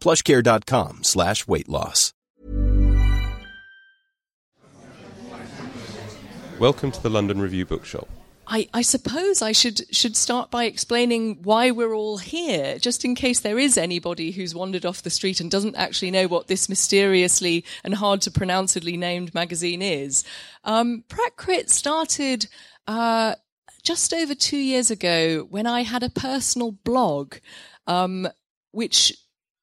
plushcare.com slash weight loss. Welcome to the London Review Bookshop. I, I, suppose I should should start by explaining why we're all here, just in case there is anybody who's wandered off the street and doesn't actually know what this mysteriously and hard to pronounceably named magazine is. Um, Prac started uh, just over two years ago when I had a personal blog, um, which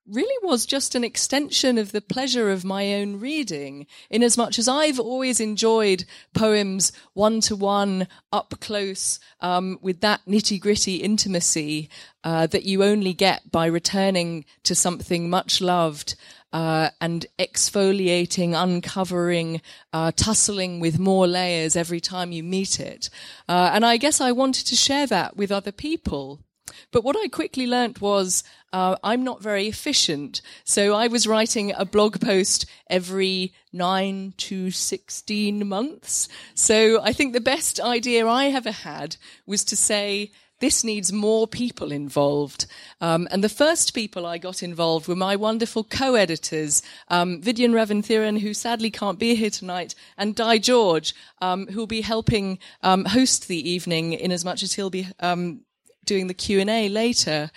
really was just an extension of the pleasure of my own reading, in as much as I've always enjoyed poems one to one, up close, um, with that nitty gritty intimacy uh, that you only get by returning to something much loved. Uh, and exfoliating, uncovering, uh, tussling with more layers every time you meet it. Uh, and I guess I wanted to share that with other people. But what I quickly learnt was uh, I'm not very efficient. So I was writing a blog post every nine to 16 months. So I think the best idea I ever had was to say, this needs more people involved. Um, and the first people I got involved were my wonderful co-editors, um, Vidyan Ravinthiran, who sadly can't be here tonight, and Dai George, um, who will be helping um, host the evening in as much as he'll be um, doing the Q&A later.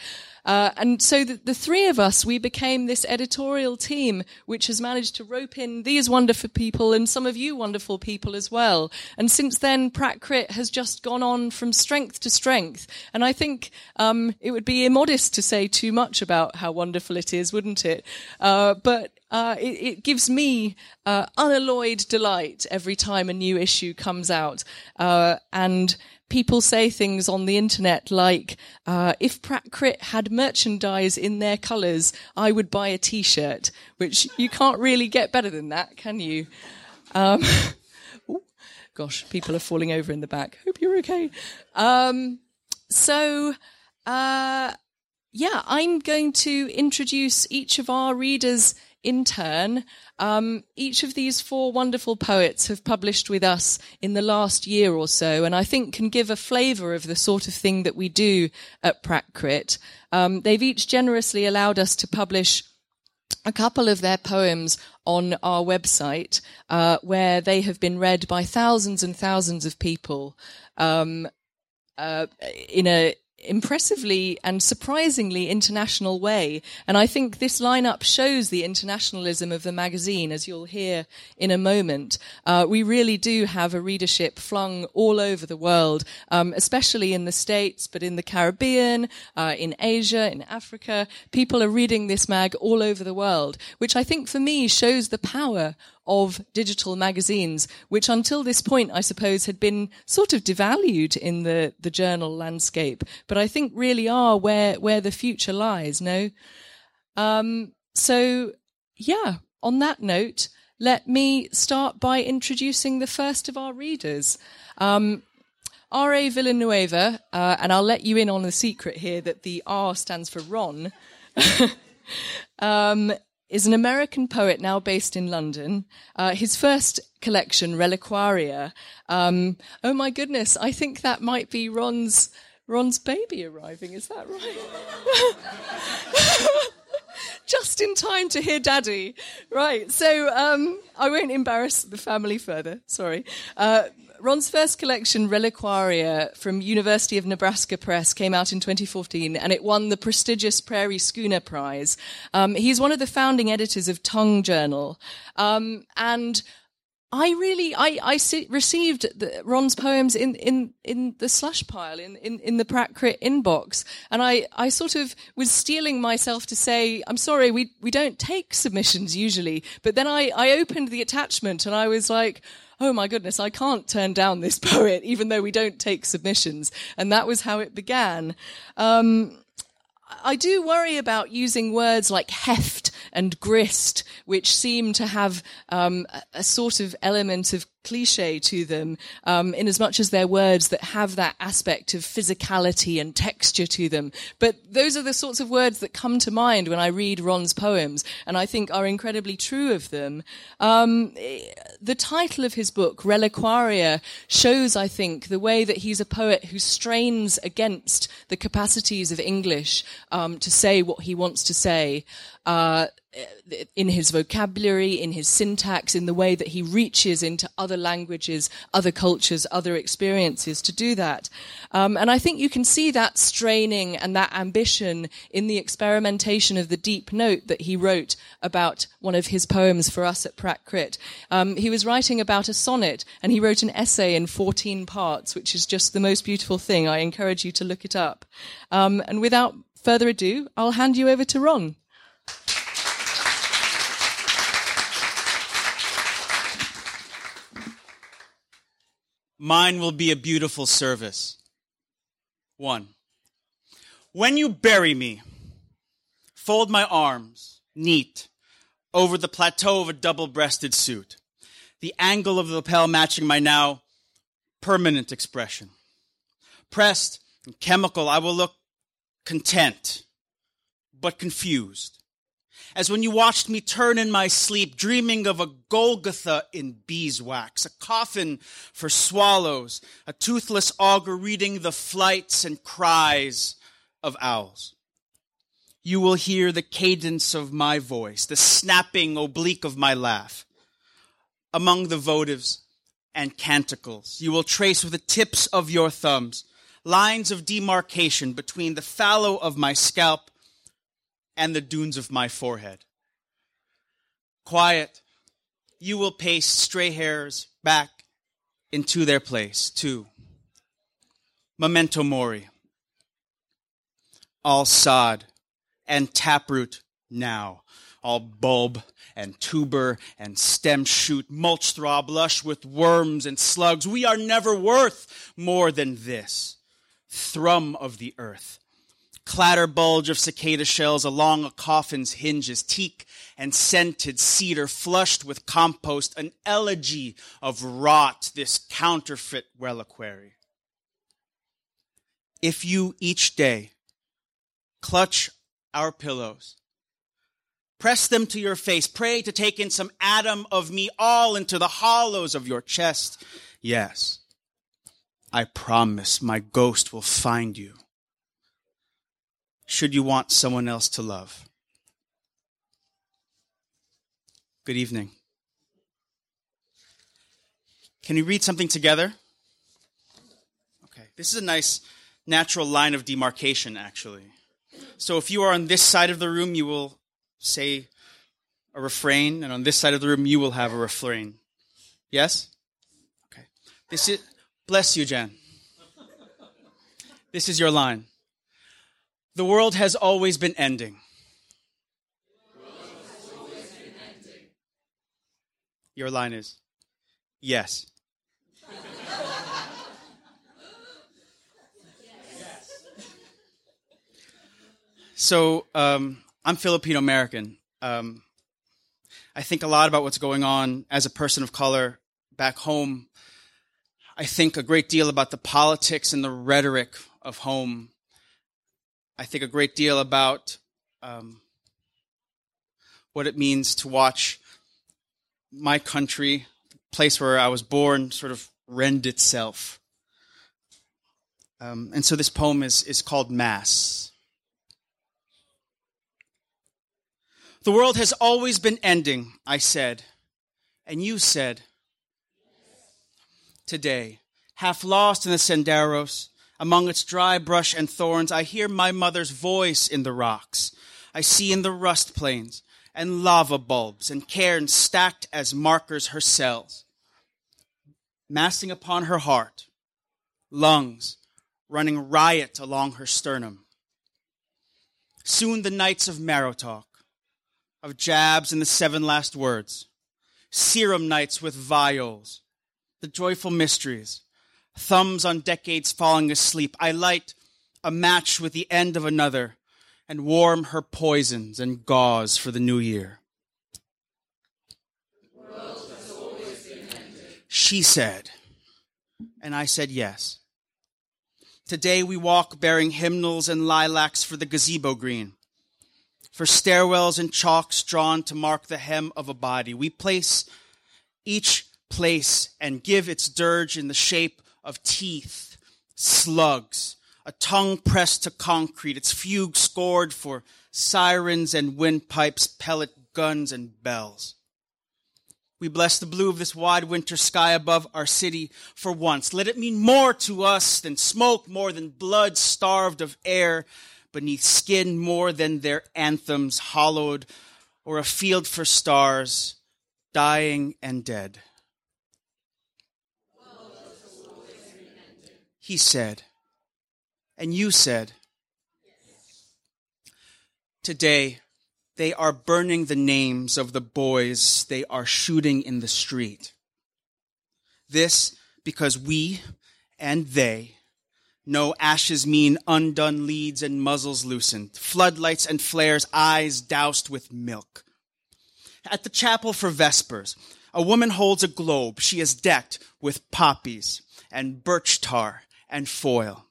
Uh, and so the, the, three of us, we became this editorial team, which has managed to rope in these wonderful people and some of you wonderful people as well. And since then, Prac Crit has just gone on from strength to strength. And I think um, it would be immodest to say too much about how wonderful it is, wouldn't it? Uh, but uh, it, it, gives me uh, unalloyed delight every time a new issue comes out. Uh, and people say things on the internet like, uh, if Prac Crit had merchandise in their colours, I would buy a t-shirt, which you can't really get better than that, can you? Um, gosh, people are falling over in the back. Hope you're okay. Um, so, uh, yeah, I'm going to introduce each of our readers in turn. Um, each of these four wonderful poets have published with us in the last year or so, and I think can give a flavour of the sort of thing that we do at Prac Crit. Um, they've each generously allowed us to publish a couple of their poems on our website, uh, where they have been read by thousands and thousands of people. Um, uh, in a impressively and surprisingly international way. And I think this lineup shows the internationalism of the magazine, as you'll hear in a moment. Uh, we really do have a readership flung all over the world, um, especially in the States, but in the Caribbean, uh, in Asia, in Africa. People are reading this mag all over the world, which I think for me shows the power of digital magazines, which until this point, I suppose, had been sort of devalued in the, the journal landscape, but I think really are where, where the future lies, no? Um, so, yeah, on that note, let me start by introducing the first of our readers. Um, R.A. Villanueva, uh, and I'll let you in on the secret here that the R stands for Ron. um, is an American poet now based in London. Uh, his first collection, Reliquaria. Um, oh my goodness, I think that might be Ron's Ron's baby arriving. Is that right? Just in time to hear Daddy. Right. So um, I won't embarrass the family further. Sorry. Uh, Ron's first collection, Reliquaria, from University of Nebraska Press, came out in 2014, and it won the prestigious Prairie Schooner Prize. Um, he's one of the founding editors of Tongue Journal, um, and I really, I, I see, received the, Ron's poems in, in, in the slush pile, in, in, in the Prac Crit inbox. And I, I sort of was steeling myself to say, I'm sorry, we, we don't take submissions usually. But then I, I opened the attachment and I was like, oh my goodness, I can't turn down this poet, even though we don't take submissions. And that was how it began. Um, I do worry about using words like heft and grist, which seem to have um, a, sort of element of cliche to them, um, in as much as they're words that have that aspect of physicality and texture to them. But those are the sorts of words that come to mind when I read Ron's poems, and I think are incredibly true of them. Um, the title of his book, Reliquaria, shows, I think, the way that he's a poet who strains against the capacities of English um, to say what he wants to say. Uh, in his vocabulary, in his syntax, in the way that he reaches into other languages, other cultures, other experiences to do that. Um, and I think you can see that straining and that ambition in the experimentation of the deep note that he wrote about one of his poems for us at Prac Crit. Um, he was writing about a sonnet and he wrote an essay in 14 parts, which is just the most beautiful thing. I encourage you to look it up. Um, and without further ado, I'll hand you over to Ron. Mine will be a beautiful service. One. When you bury me, fold my arms, neat, over the plateau of a double breasted suit, the angle of the lapel matching my now permanent expression. Pressed and chemical, I will look content, but confused as when you watched me turn in my sleep, dreaming of a Golgotha in beeswax, a coffin for swallows, a toothless augur reading the flights and cries of owls. You will hear the cadence of my voice, the snapping oblique of my laugh. Among the votives and canticles, you will trace with the tips of your thumbs lines of demarcation between the fallow of my scalp and the dunes of my forehead. Quiet, you will pace stray hairs back into their place, too. Memento mori. All sod and taproot now. All bulb and tuber and stem shoot, mulch throb lush with worms and slugs. We are never worth more than this. Thrum of the earth clatter bulge of cicada shells along a coffin's hinges, teak and scented cedar flushed with compost, an elegy of rot, this counterfeit reliquary. If you each day clutch our pillows, press them to your face, pray to take in some atom of me all into the hollows of your chest, yes, I promise my ghost will find you should you want someone else to love. Good evening. Can we read something together? Okay, this is a nice natural line of demarcation, actually. So if you are on this side of the room, you will say a refrain, and on this side of the room, you will have a refrain. Yes? Okay. This is, bless you, Jan. This is your line. The world has always been ending. Your line is, yes. So um, I'm Filipino American. Um, I think a lot about what's going on as a person of color back home. I think a great deal about the politics and the rhetoric of home I think a great deal about um, what it means to watch my country, the place where I was born, sort of rend itself. Um, and so this poem is, is called Mass. The world has always been ending, I said. And you said, today. Half lost in the senderos, among its dry brush and thorns, I hear my mother's voice in the rocks. I see in the rust plains and lava bulbs and cairns stacked as markers her cells. Massing upon her heart, lungs running riot along her sternum. Soon the nights of marrow talk, of jabs and the seven last words, serum nights with viols, the joyful mysteries, thumbs on decades falling asleep. I light a match with the end of another and warm her poisons and gauze for the new year. She said, and I said yes. Today we walk bearing hymnals and lilacs for the gazebo green, for stairwells and chalks drawn to mark the hem of a body. We place each place and give its dirge in the shape of teeth, slugs, a tongue pressed to concrete, its fugue scored for sirens and windpipes, pellet guns and bells. We bless the blue of this wide winter sky above our city for once. Let it mean more to us than smoke, more than blood starved of air beneath skin, more than their anthems hollowed, or a field for stars, dying and dead. He said, and you said, Today, they are burning the names of the boys they are shooting in the street. This because we and they know ashes mean undone leads and muzzles loosened, floodlights and flares, eyes doused with milk. At the chapel for Vespers, a woman holds a globe. She is decked with poppies and birch tar and foil.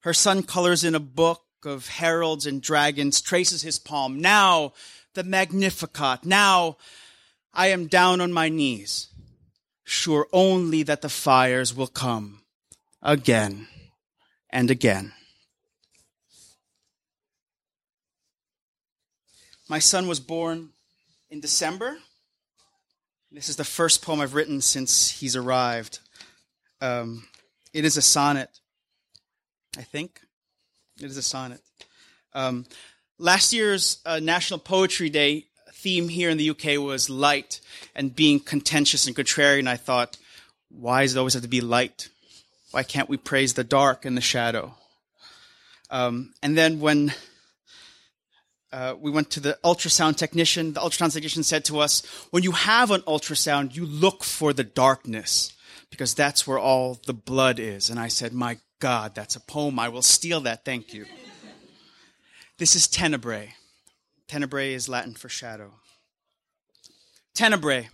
Her son colors in a book of heralds and dragons, traces his palm. Now the Magnificat. Now I am down on my knees, sure only that the fires will come again and again. My son was born in December. This is the first poem I've written since he's arrived. Um, it is a sonnet, I think. It is a sonnet. Um, last year's uh, National Poetry Day theme here in the UK was light and being contentious and contrarian. I thought, why does it always have to be light? Why can't we praise the dark and the shadow? Um, and then when uh, we went to the ultrasound technician, the ultrasound technician said to us, when you have an ultrasound, you look for the darkness because that's where all the blood is. And I said, My God, that's a poem. I will steal that. Thank you. This is tenebrae. Tenebrae is Latin for shadow. Tenebrae.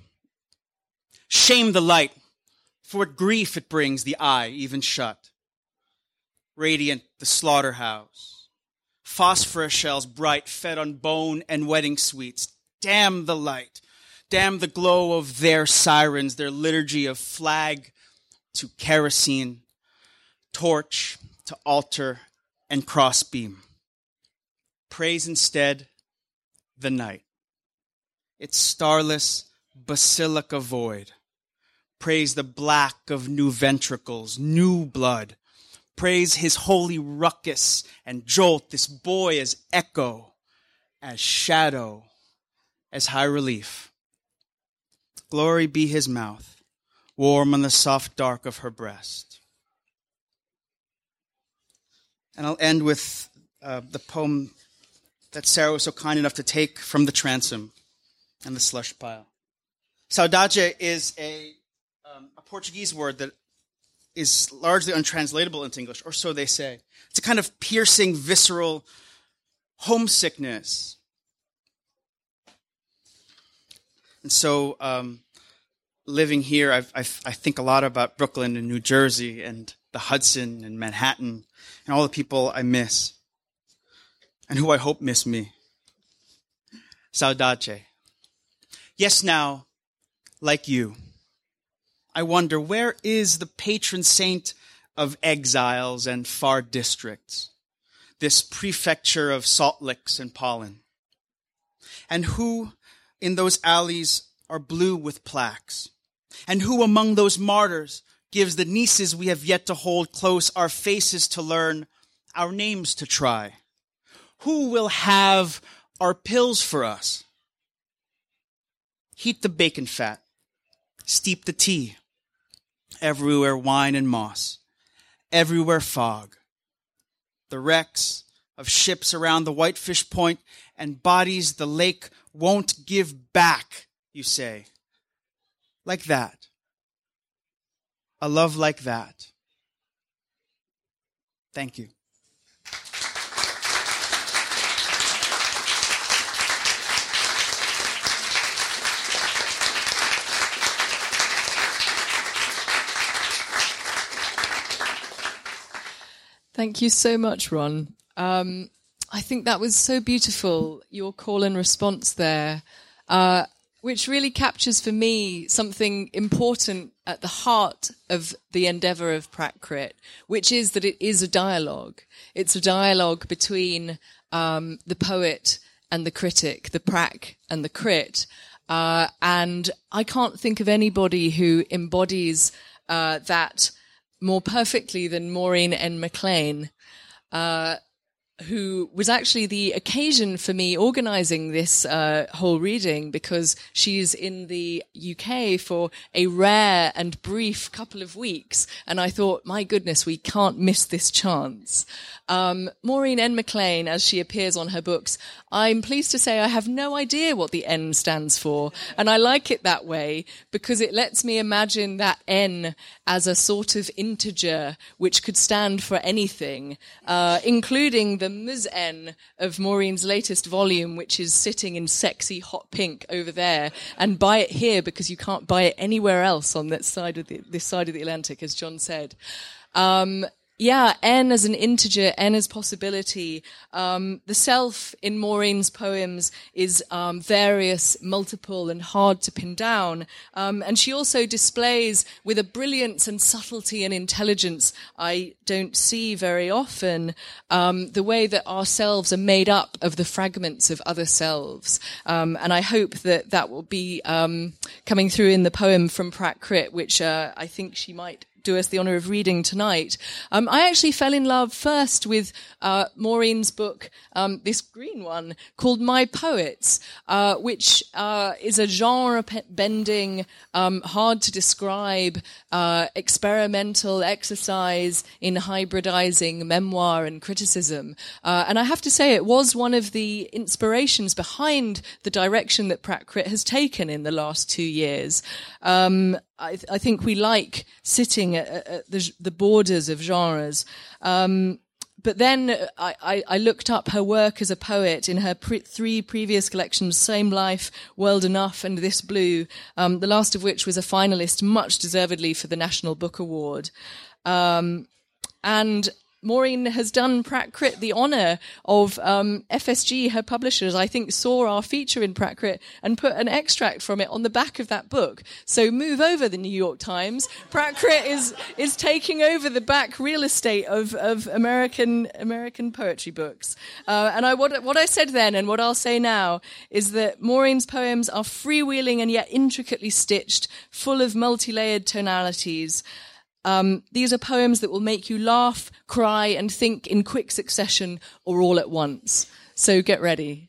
Shame the light, for what grief it brings the eye, even shut. Radiant the slaughterhouse. Phosphorus shells bright, fed on bone and wedding sweets. Damn the light. Damn the glow of their sirens, their liturgy of flag to kerosene, torch to altar and crossbeam. Praise instead the night. Its starless basilica void. Praise the black of new ventricles, new blood. Praise his holy ruckus and jolt, this boy as echo, as shadow, as high relief. Glory be his mouth, warm on the soft dark of her breast. And I'll end with uh, the poem that Sarah was so kind enough to take from the transom and the slush pile. Saudade is a, um, a Portuguese word that is largely untranslatable into English, or so they say. It's a kind of piercing, visceral homesickness, and so, um, living here, I've, I've, i think a lot about Brooklyn and New Jersey and the Hudson and Manhattan and all the people I miss and who I hope miss me. Saudade. Yes, now, like you, I wonder where is the patron saint of exiles and far districts, this prefecture of salt licks and pollen? And who in those alleys are blue with plaques, And who among those martyrs gives the nieces we have yet to hold close our faces to learn, our names to try? Who will have our pills for us? Heat the bacon fat, steep the tea. Everywhere wine and moss, everywhere fog. The wrecks of ships around the Whitefish Point and bodies the lake won't give back, you say. Like that. A love like that. Thank you. Thank you so much, Ron. Um, I think that was so beautiful, your call and response there, uh, which really captures for me something important at the heart of the endeavor of Prac Crit, which is that it is a dialogue. It's a dialogue between um, the poet and the critic, the prac and the crit. Uh, and I can't think of anybody who embodies uh, that more perfectly than Maureen N. McLane, uh, who was actually the occasion for me organizing this uh, whole reading because she's in the UK for a rare and brief couple of weeks. And I thought, my goodness, we can't miss this chance. Um, Maureen N. McLane, as she appears on her books, I'm pleased to say I have no idea what the N stands for. And I like it that way because it lets me imagine that N as a sort of integer which could stand for anything, uh, including the Ms. N of Maureen's latest volume, which is sitting in sexy hot pink over there. And buy it here because you can't buy it anywhere else on that side of the, this side of the Atlantic, as John said. Um, yeah, n as an integer, n as possibility. Um, the self in Maureen's poems is um, various, multiple, and hard to pin down. Um, and she also displays with a brilliance and subtlety and intelligence I don't see very often um, the way that ourselves are made up of the fragments of other selves. Um, and I hope that that will be um, coming through in the poem from Prac Crit, which uh, I think she might do us the honor of reading tonight. Um, I actually fell in love first with uh, Maureen's book, um, this green one called My Poets, uh, which uh, is a genre-bending, um, hard to describe, uh, experimental exercise in hybridizing memoir and criticism. Uh, and I have to say, it was one of the inspirations behind the direction that Prac Crit has taken in the last two years. Um, I, th- I, think we like sitting at, at the, the, borders of genres. Um, but then I, I, I, looked up her work as a poet in her pre- three previous collections, Same Life, World Enough, and This Blue, um, the last of which was a finalist, much deservedly, for the National Book Award. Um, and Maureen has done Prac the honor of um, FSG, her publishers, I think, saw our feature in Prac and put an extract from it on the back of that book. So move over the New York Times. Prac is, is taking over the back real estate of, of American, American poetry books. Uh, and I, what, what I said then and what I'll say now is that Maureen's poems are freewheeling and yet intricately stitched, full of multi-layered tonalities. Um, these are poems that will make you laugh, cry, and think in quick succession or all at once. So get ready.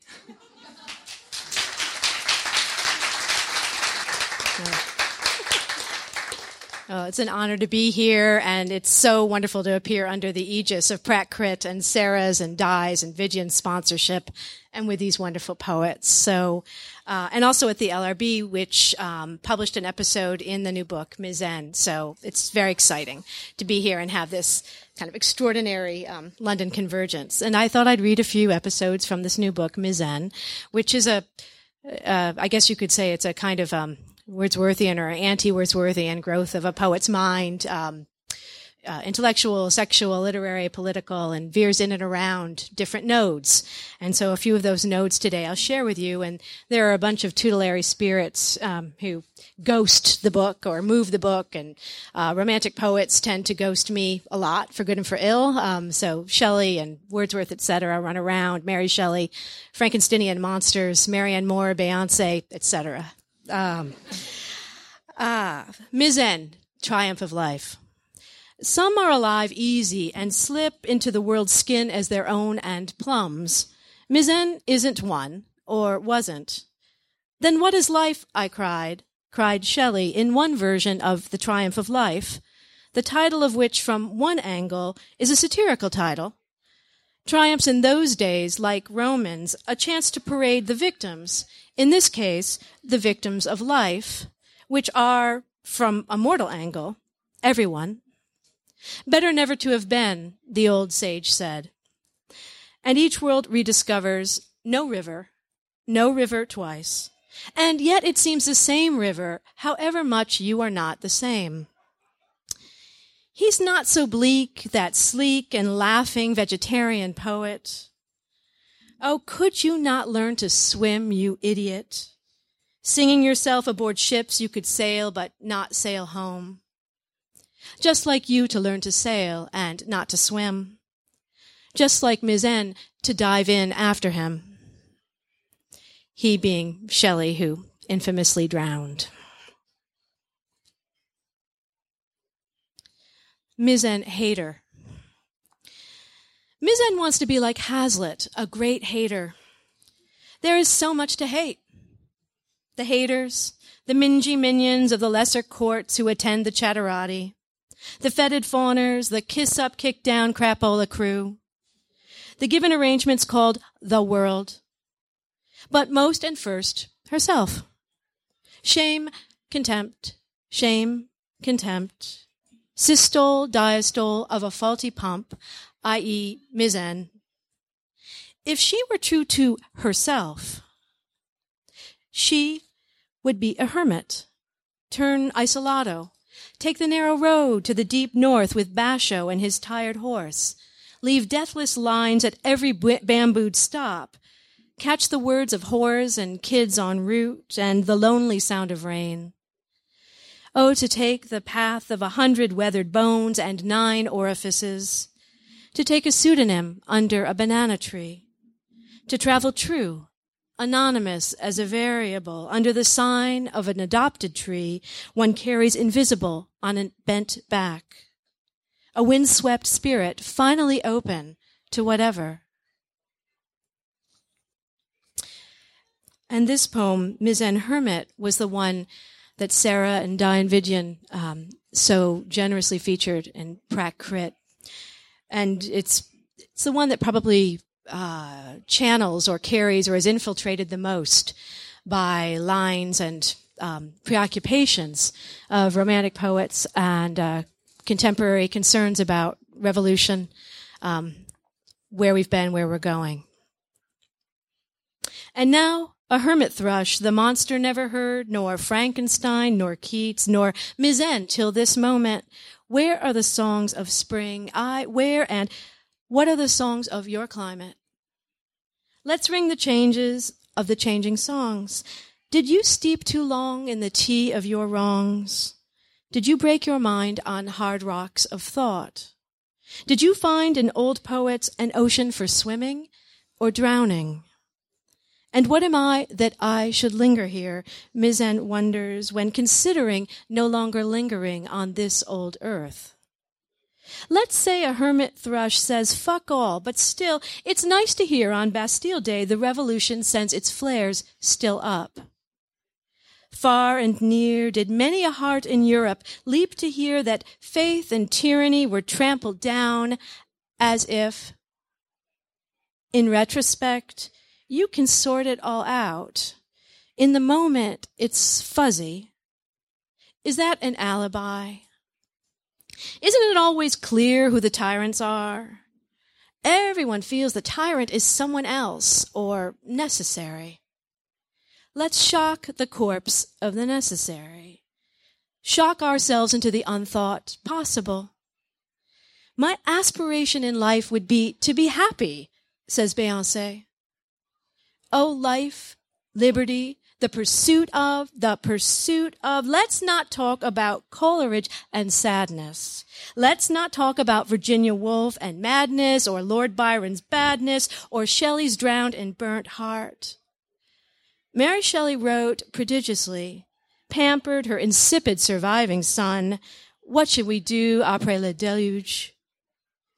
Oh, it's an honor to be here, and it's so wonderful to appear under the aegis of Prac Crit and Sarah's and Dai's and Vidyan's sponsorship, and with these wonderful poets. So, uh, and also at the LRB, which um, published an episode in the new book Ms. N. So it's very exciting to be here and have this kind of extraordinary um, London convergence. And I thought I'd read a few episodes from this new book Ms. N, which is a uh, I guess you could say it's a kind of um, Wordsworthian or anti-Wordsworthian growth of a poet's mind, um, uh, intellectual, sexual, literary, political, and veers in and around different nodes. And so a few of those nodes today I'll share with you. And there are a bunch of tutelary spirits um, who ghost the book or move the book. And uh, romantic poets tend to ghost me a lot, for good and for ill. Um, so Shelley and Wordsworth, etc., run around. Mary Shelley, Frankensteinian monsters, Marianne Moore, Beyonce, etc. Um, Ah, Mizzen, triumph of life. Some are alive easy and slip into the world's skin as their own and plums. Mizzen isn't one, or wasn't. Then what is life? I cried, cried Shelley in one version of The Triumph of Life, the title of which from one angle is a satirical title. Triumphs in those days, like Romans, a chance to parade the victims, in this case, the victims of life, which are, from a mortal angle, everyone. Better never to have been, the old sage said. And each world rediscovers no river, no river twice. And yet it seems the same river, however much you are not the same. He's not so bleak, that sleek and laughing vegetarian poet. Oh, could you not learn to swim, you idiot? Singing yourself aboard ships you could sail, but not sail home just like you to learn to sail and not to swim, just like Mizzen to dive in after him, he being Shelley, who infamously drowned. Mizzen hater. Mizzen wants to be like Hazlitt, a great hater. There is so much to hate. The haters, the mingy minions of the lesser courts who attend the chatterati, the fetid fawners, the kiss up, kick down crapola crew. The given arrangements called the world. But most and first, herself. Shame, contempt, shame, contempt. Systole, diastole of a faulty pump, i.e., Mizzen. If she were true to herself, she would be a hermit, turn isolado, Take the narrow road to the deep north with Basho and his tired horse. Leave deathless lines at every bambooed stop. Catch the words of whores and kids en route and the lonely sound of rain. Oh, to take the path of a hundred weathered bones and nine orifices. To take a pseudonym under a banana tree. To travel true anonymous as a variable under the sign of an adopted tree one carries invisible on a bent back. A windswept spirit finally open to whatever. And this poem, Mizzen Hermit, was the one that Sarah and Diane Vidyan um, so generously featured in Prac Crit. And it's, it's the one that probably uh, channels or carries or is infiltrated the most by lines and um, preoccupations of romantic poets and uh, contemporary concerns about revolution, um, where we've been, where we're going. And now, a hermit thrush, the monster never heard, nor Frankenstein, nor Keats, nor Mizzen till this moment. Where are the songs of spring? I, where and what are the songs of your climate? Let's ring the changes of the changing songs. Did you steep too long in the tea of your wrongs? Did you break your mind on hard rocks of thought? Did you find in old poets an ocean for swimming or drowning? And what am I that I should linger here, Mizzen wonders, when considering no longer lingering on this old earth? Let's say a hermit thrush says fuck all, but still, it's nice to hear on Bastille Day the revolution sends its flares still up. Far and near did many a heart in Europe leap to hear that faith and tyranny were trampled down as if, in retrospect, you can sort it all out. In the moment, it's fuzzy. Is that an alibi? Isn't it always clear who the tyrants are? Everyone feels the tyrant is someone else or necessary. Let's shock the corpse of the necessary. Shock ourselves into the unthought possible. My aspiration in life would be to be happy, says Beyonce. Oh, life, liberty, the pursuit of, the pursuit of. Let's not talk about Coleridge and sadness. Let's not talk about Virginia Woolf and madness or Lord Byron's badness or Shelley's drowned and burnt heart. Mary Shelley wrote prodigiously, pampered her insipid surviving son. What should we do après le déluge?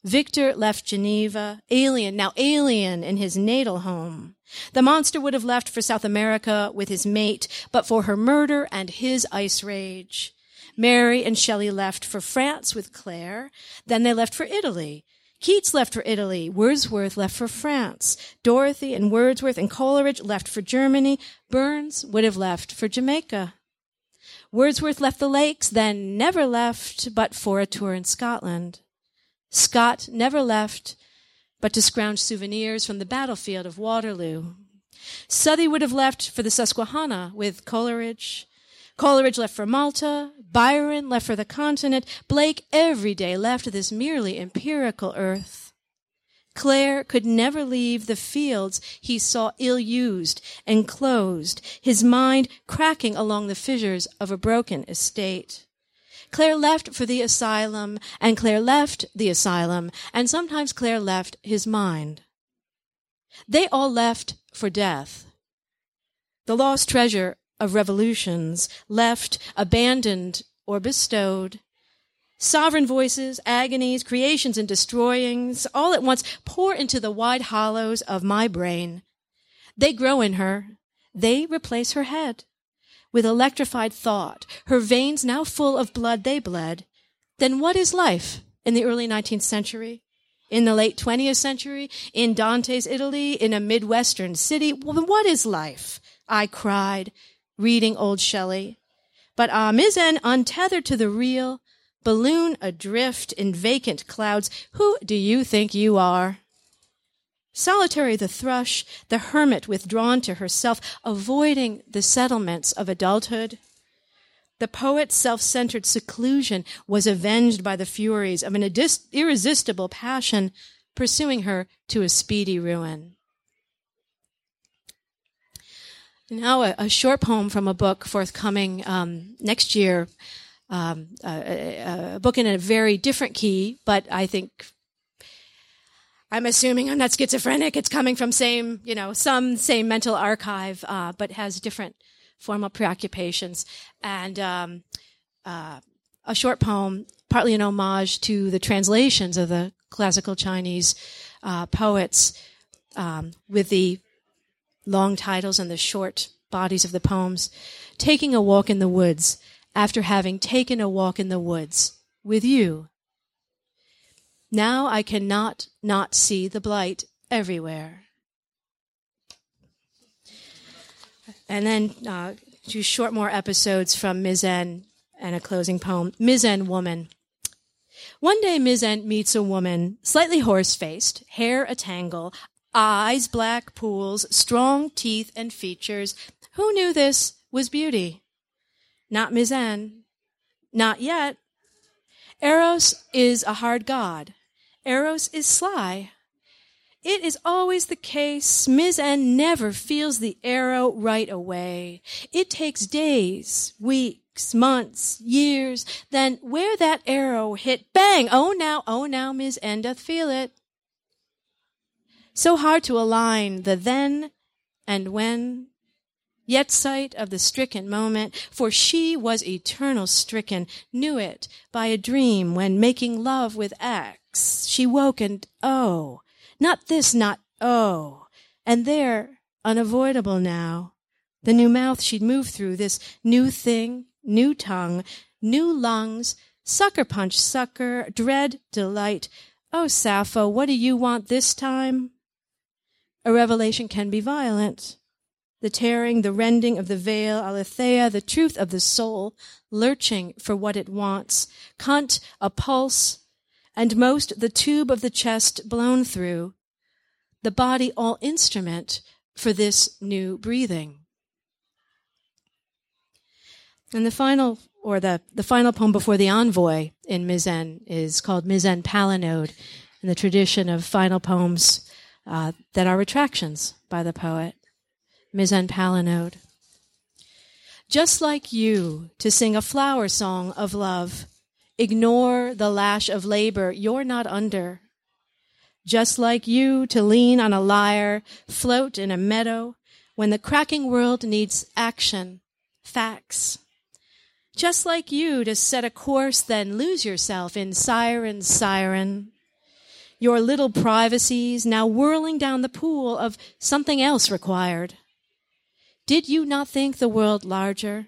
Victor left Geneva, alien, now alien in his natal home. The monster would have left for South America with his mate, but for her murder and his ice rage. Mary and Shelley left for France with Claire. Then they left for Italy. Keats left for Italy. Wordsworth left for France. Dorothy and Wordsworth and Coleridge left for Germany. Burns would have left for Jamaica. Wordsworth left the lakes, then never left but for a tour in Scotland. Scott never left but to scrounge souvenirs from the battlefield of Waterloo. Southey would have left for the Susquehanna with Coleridge. Coleridge left for Malta. Byron left for the continent. Blake every day left this merely empirical earth. Clare could never leave the fields he saw ill used, enclosed, his mind cracking along the fissures of a broken estate. Clare left for the asylum, and Claire left the asylum, and sometimes Claire left his mind. They all left for death. The lost treasure of revolutions, left, abandoned, or bestowed. Sovereign voices, agonies, creations, and destroyings, all at once pour into the wide hollows of my brain. They grow in her. They replace her head with electrified thought, her veins now full of blood they bled, then what is life in the early 19th century? In the late 20th century? In Dante's Italy? In a Midwestern city? What is life? I cried, reading old Shelley. But ah, Mizzen, untethered to the real, balloon adrift in vacant clouds, who do you think you are? Solitary the thrush, the hermit withdrawn to herself, avoiding the settlements of adulthood. The poet's self-centered seclusion was avenged by the furies of an irresistible passion pursuing her to a speedy ruin. Now, a, a short poem from a book forthcoming um, next year, um, a, a, book in a very different key, but I think I'm assuming I'm not schizophrenic. It's coming from same, you know, some same mental archive, uh, but has different formal preoccupations. And um, uh, a short poem, partly an homage to the translations of the classical Chinese uh, poets, um, with the long titles and the short bodies of the poems. Taking a walk in the woods after having taken a walk in the woods with you now I cannot not see the blight everywhere. And then uh, two short more episodes from Mizzen and a closing poem. Mizzen Woman. One day Mizzen meets a woman, slightly horse-faced, hair a tangle, eyes black pools, strong teeth and features. Who knew this was beauty? Not Mizzen. Not yet. Eros is a hard god. Eros is sly. It is always the case. Mizzen never feels the arrow right away. It takes days, weeks, months, years. Then where that arrow hit, bang! Oh now, oh now, Mizzen doth feel it. So hard to align the then and when yet sight of the stricken moment, for she was eternal stricken, knew it by a dream when making love with X. She woke and oh, not this, not oh, and there, unavoidable now, the new mouth she'd move through, this new thing, new tongue, new lungs, sucker punch sucker, dread delight. Oh, Sappho, what do you want this time? A revelation can be violent the tearing, the rending of the veil, aletheia, the truth of the soul, lurching for what it wants, Kant, a pulse, and most the tube of the chest blown through, the body all instrument for this new breathing. And the final, or the, the final poem before the envoy in Mizzen is called Mizzen Palinode, in the tradition of final poems uh, that are retractions by the poet. Mizzen Palinode. Just like you to sing a flower song of love, ignore the lash of labor you're not under. Just like you to lean on a lyre, float in a meadow when the cracking world needs action, facts, just like you to set a course, then lose yourself in siren, siren. Your little privacies now whirling down the pool of something else required. Did you not think the world larger?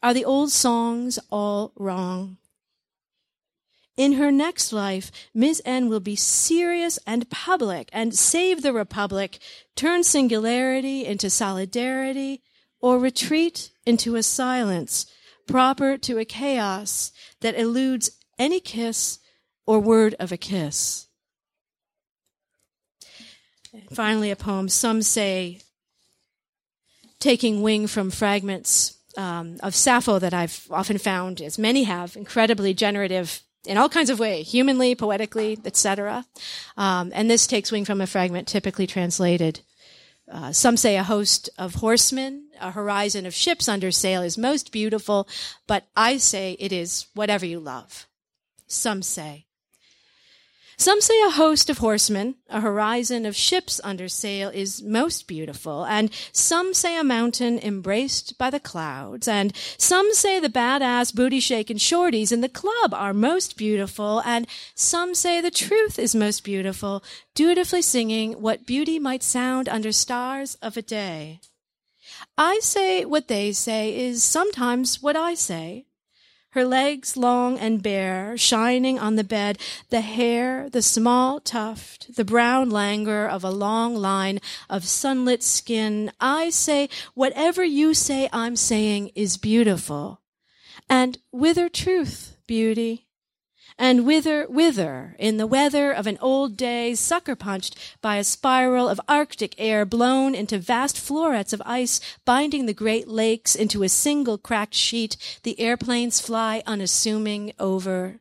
Are the old songs all wrong? In her next life, Ms. N will be serious and public and save the Republic, turn singularity into solidarity, or retreat into a silence proper to a chaos that eludes any kiss or word of a kiss. Finally, a poem. Some say, taking wing from fragments um, of Sappho that I've often found, as many have, incredibly generative in all kinds of ways, humanly, poetically, etc. Um, and this takes wing from a fragment typically translated. Uh, some say a host of horsemen, a horizon of ships under sail is most beautiful, but I say it is whatever you love. Some say. Some say a host of horsemen, a horizon of ships under sail is most beautiful, and some say a mountain embraced by the clouds, and some say the badass booty shaking shorties in the club are most beautiful, and some say the truth is most beautiful, dutifully singing what beauty might sound under stars of a day. I say what they say is sometimes what I say, her legs long and bare, shining on the bed, the hair, the small tuft, the brown languor of a long line of sunlit skin. I say, whatever you say I'm saying is beautiful. And whither truth, beauty? And wither, wither in the weather of an old day, sucker punched by a spiral of arctic air blown into vast florets of ice, binding the great lakes into a single cracked sheet, the airplanes fly unassuming over.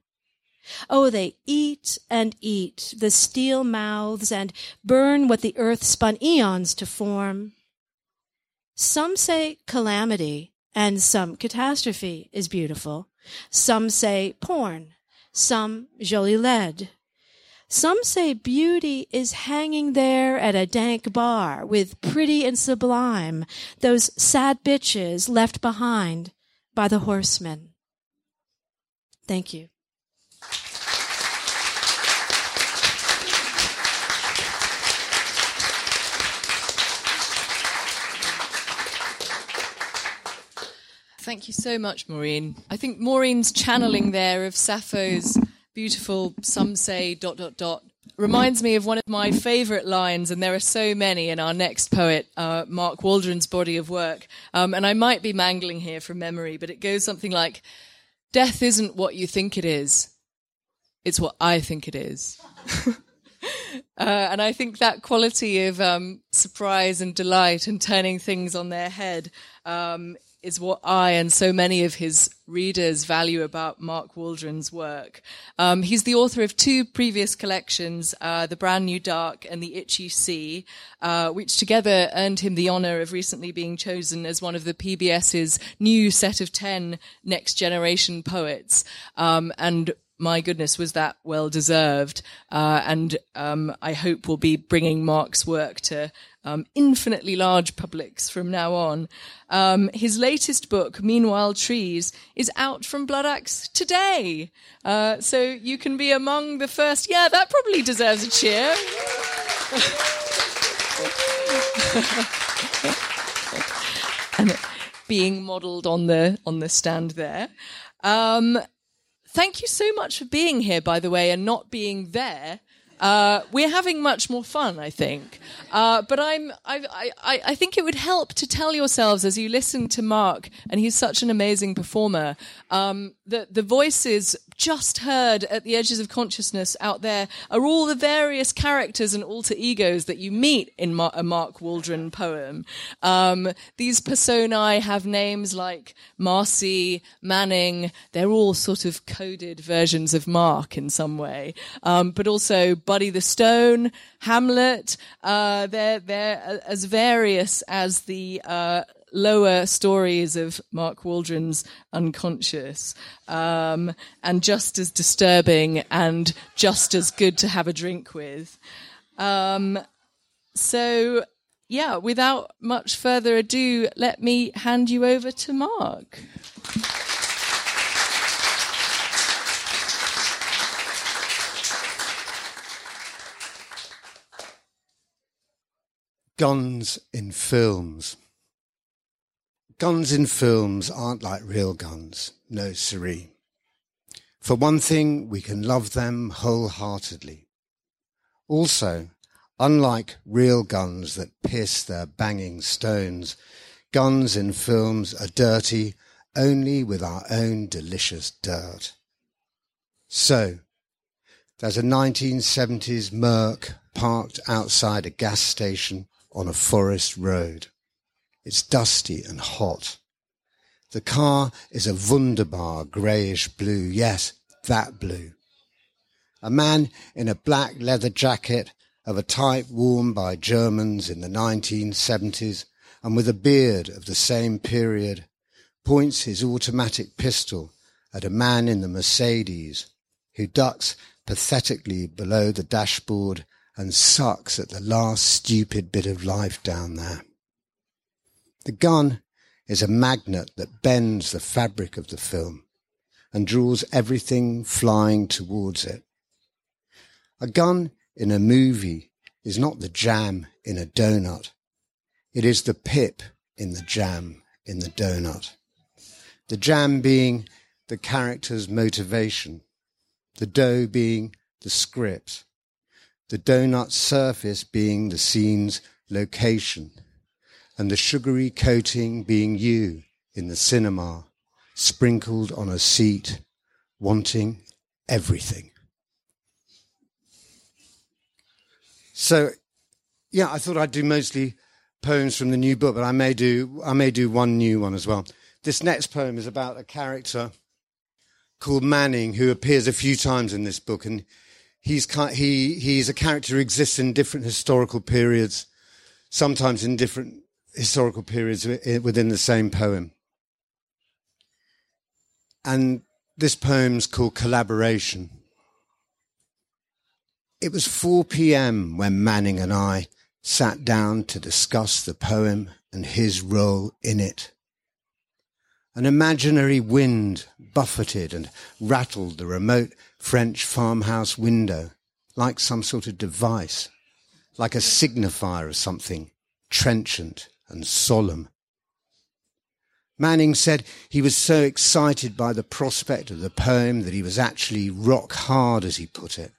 Oh, they eat and eat the steel mouths and burn what the earth spun eons to form. Some say calamity and some catastrophe is beautiful. Some say porn some jolie laide. Some say beauty is hanging there at a dank bar with pretty and sublime, those sad bitches left behind by the horsemen. Thank you. Thank you so much, Maureen. I think Maureen's channeling there of Sappho's beautiful, some say, dot, dot, dot, reminds me of one of my favorite lines, and there are so many in our next poet, uh, Mark Waldron's body of work. Um, and I might be mangling here from memory, but it goes something like Death isn't what you think it is, it's what I think it is. Uh, and I think that quality of um, surprise and delight and turning things on their head um, is what I and so many of his readers value about Mark Waldron's work. Um, he's the author of two previous collections, uh, The Brand New Dark and The Itchy Sea, uh, which together earned him the honor of recently being chosen as one of the PBS's new set of 10 next generation poets. Um, and my goodness, was that well deserved? Uh, and um, I hope we'll be bringing Mark's work to um, infinitely large publics from now on. Um, his latest book, Meanwhile Trees, is out from Bloodaxe today. Uh, so you can be among the first. Yeah, that probably deserves a cheer. and being modelled on the on the stand there. Thank you so much for being here, by the way, and not being there. Uh, we're having much more fun, I think. Uh, but I'm, I, I, I think it would help to tell yourselves as you listen to Mark, and he's such an amazing performer, um, that the voices just heard at the edges of consciousness out there are all the various characters and alter egos that you meet in Mar- a Mark Waldron poem. Um, these personae have names like Marcy, Manning. They're all sort of coded versions of Mark in some way. Um, but also Buddy the Stone, Hamlet. Uh, they're they're as various as the uh, lower stories of Mark Waldron's unconscious, um, and just as disturbing and just as good to have a drink with. Um, so, yeah, without much further ado, let me hand you over to Mark. Guns in films. Guns in films aren't like real guns. No, siree. For one thing, we can love them wholeheartedly. Also, unlike real guns that pierce their banging stones, guns in films are dirty only with our own delicious dirt. So, there's a 1970s Merc parked outside a gas station on a forest road. It's dusty and hot. The car is a wunderbar greyish blue. Yes, that blue. A man in a black leather jacket of a type worn by Germans in the 1970s and with a beard of the same period points his automatic pistol at a man in the Mercedes who ducks pathetically below the dashboard and sucks at the last stupid bit of life down there. The gun is a magnet that bends the fabric of the film and draws everything flying towards it. A gun in a movie is not the jam in a donut. It is the pip in the jam in the donut. The jam being the character's motivation, the dough being the script, the donut surface being the scene's location, and the sugary coating being you in the cinema, sprinkled on a seat, wanting everything. So, yeah, I thought I'd do mostly poems from the new book, but I may do I may do one new one as well. This next poem is about a character called Manning who appears a few times in this book, and he's he he's a character who exists in different historical periods, sometimes in different historical periods eh, within the same poem. And this poem's called Collaboration. It was 4 p.m. when Manning and I sat down to discuss the poem and his role in it. An imaginary wind buffeted and rattled the remote French farmhouse window like some sort of device, like a signifier of something trenchant and solemn. Manning said he was so excited by the prospect of the poem that he was actually rock hard, as he put it.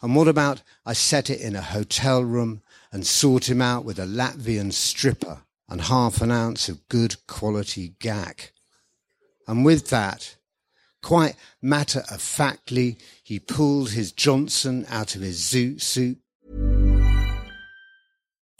And what about I set it in a hotel room and sought him out with a Latvian stripper and half an ounce of good quality gack? And with that, quite matter of factly, he pulled his Johnson out of his zoot suit.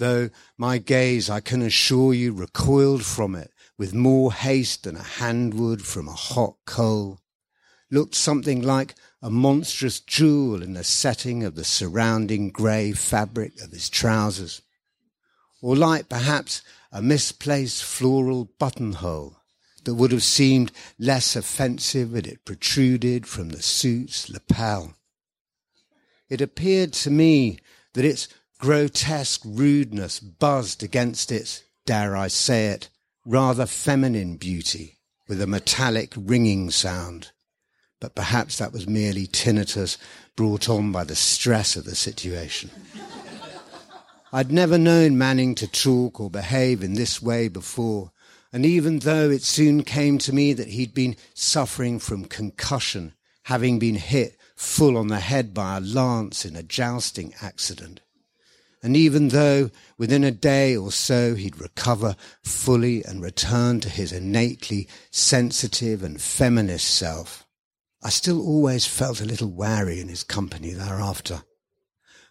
though my gaze, I can assure you, recoiled from it with more haste than a hand would from a hot coal, looked something like a monstrous jewel in the setting of the surrounding grey fabric of his trousers, or like perhaps a misplaced floral buttonhole that would have seemed less offensive had it protruded from the suit's lapel. It appeared to me that its grotesque rudeness buzzed against its, dare I say it, rather feminine beauty with a metallic ringing sound. But perhaps that was merely tinnitus brought on by the stress of the situation. I'd never known Manning to talk or behave in this way before, and even though it soon came to me that he'd been suffering from concussion, having been hit full on the head by a lance in a jousting accident, and even though within a day or so he'd recover fully and return to his innately sensitive and feminist self, I still always felt a little wary in his company thereafter.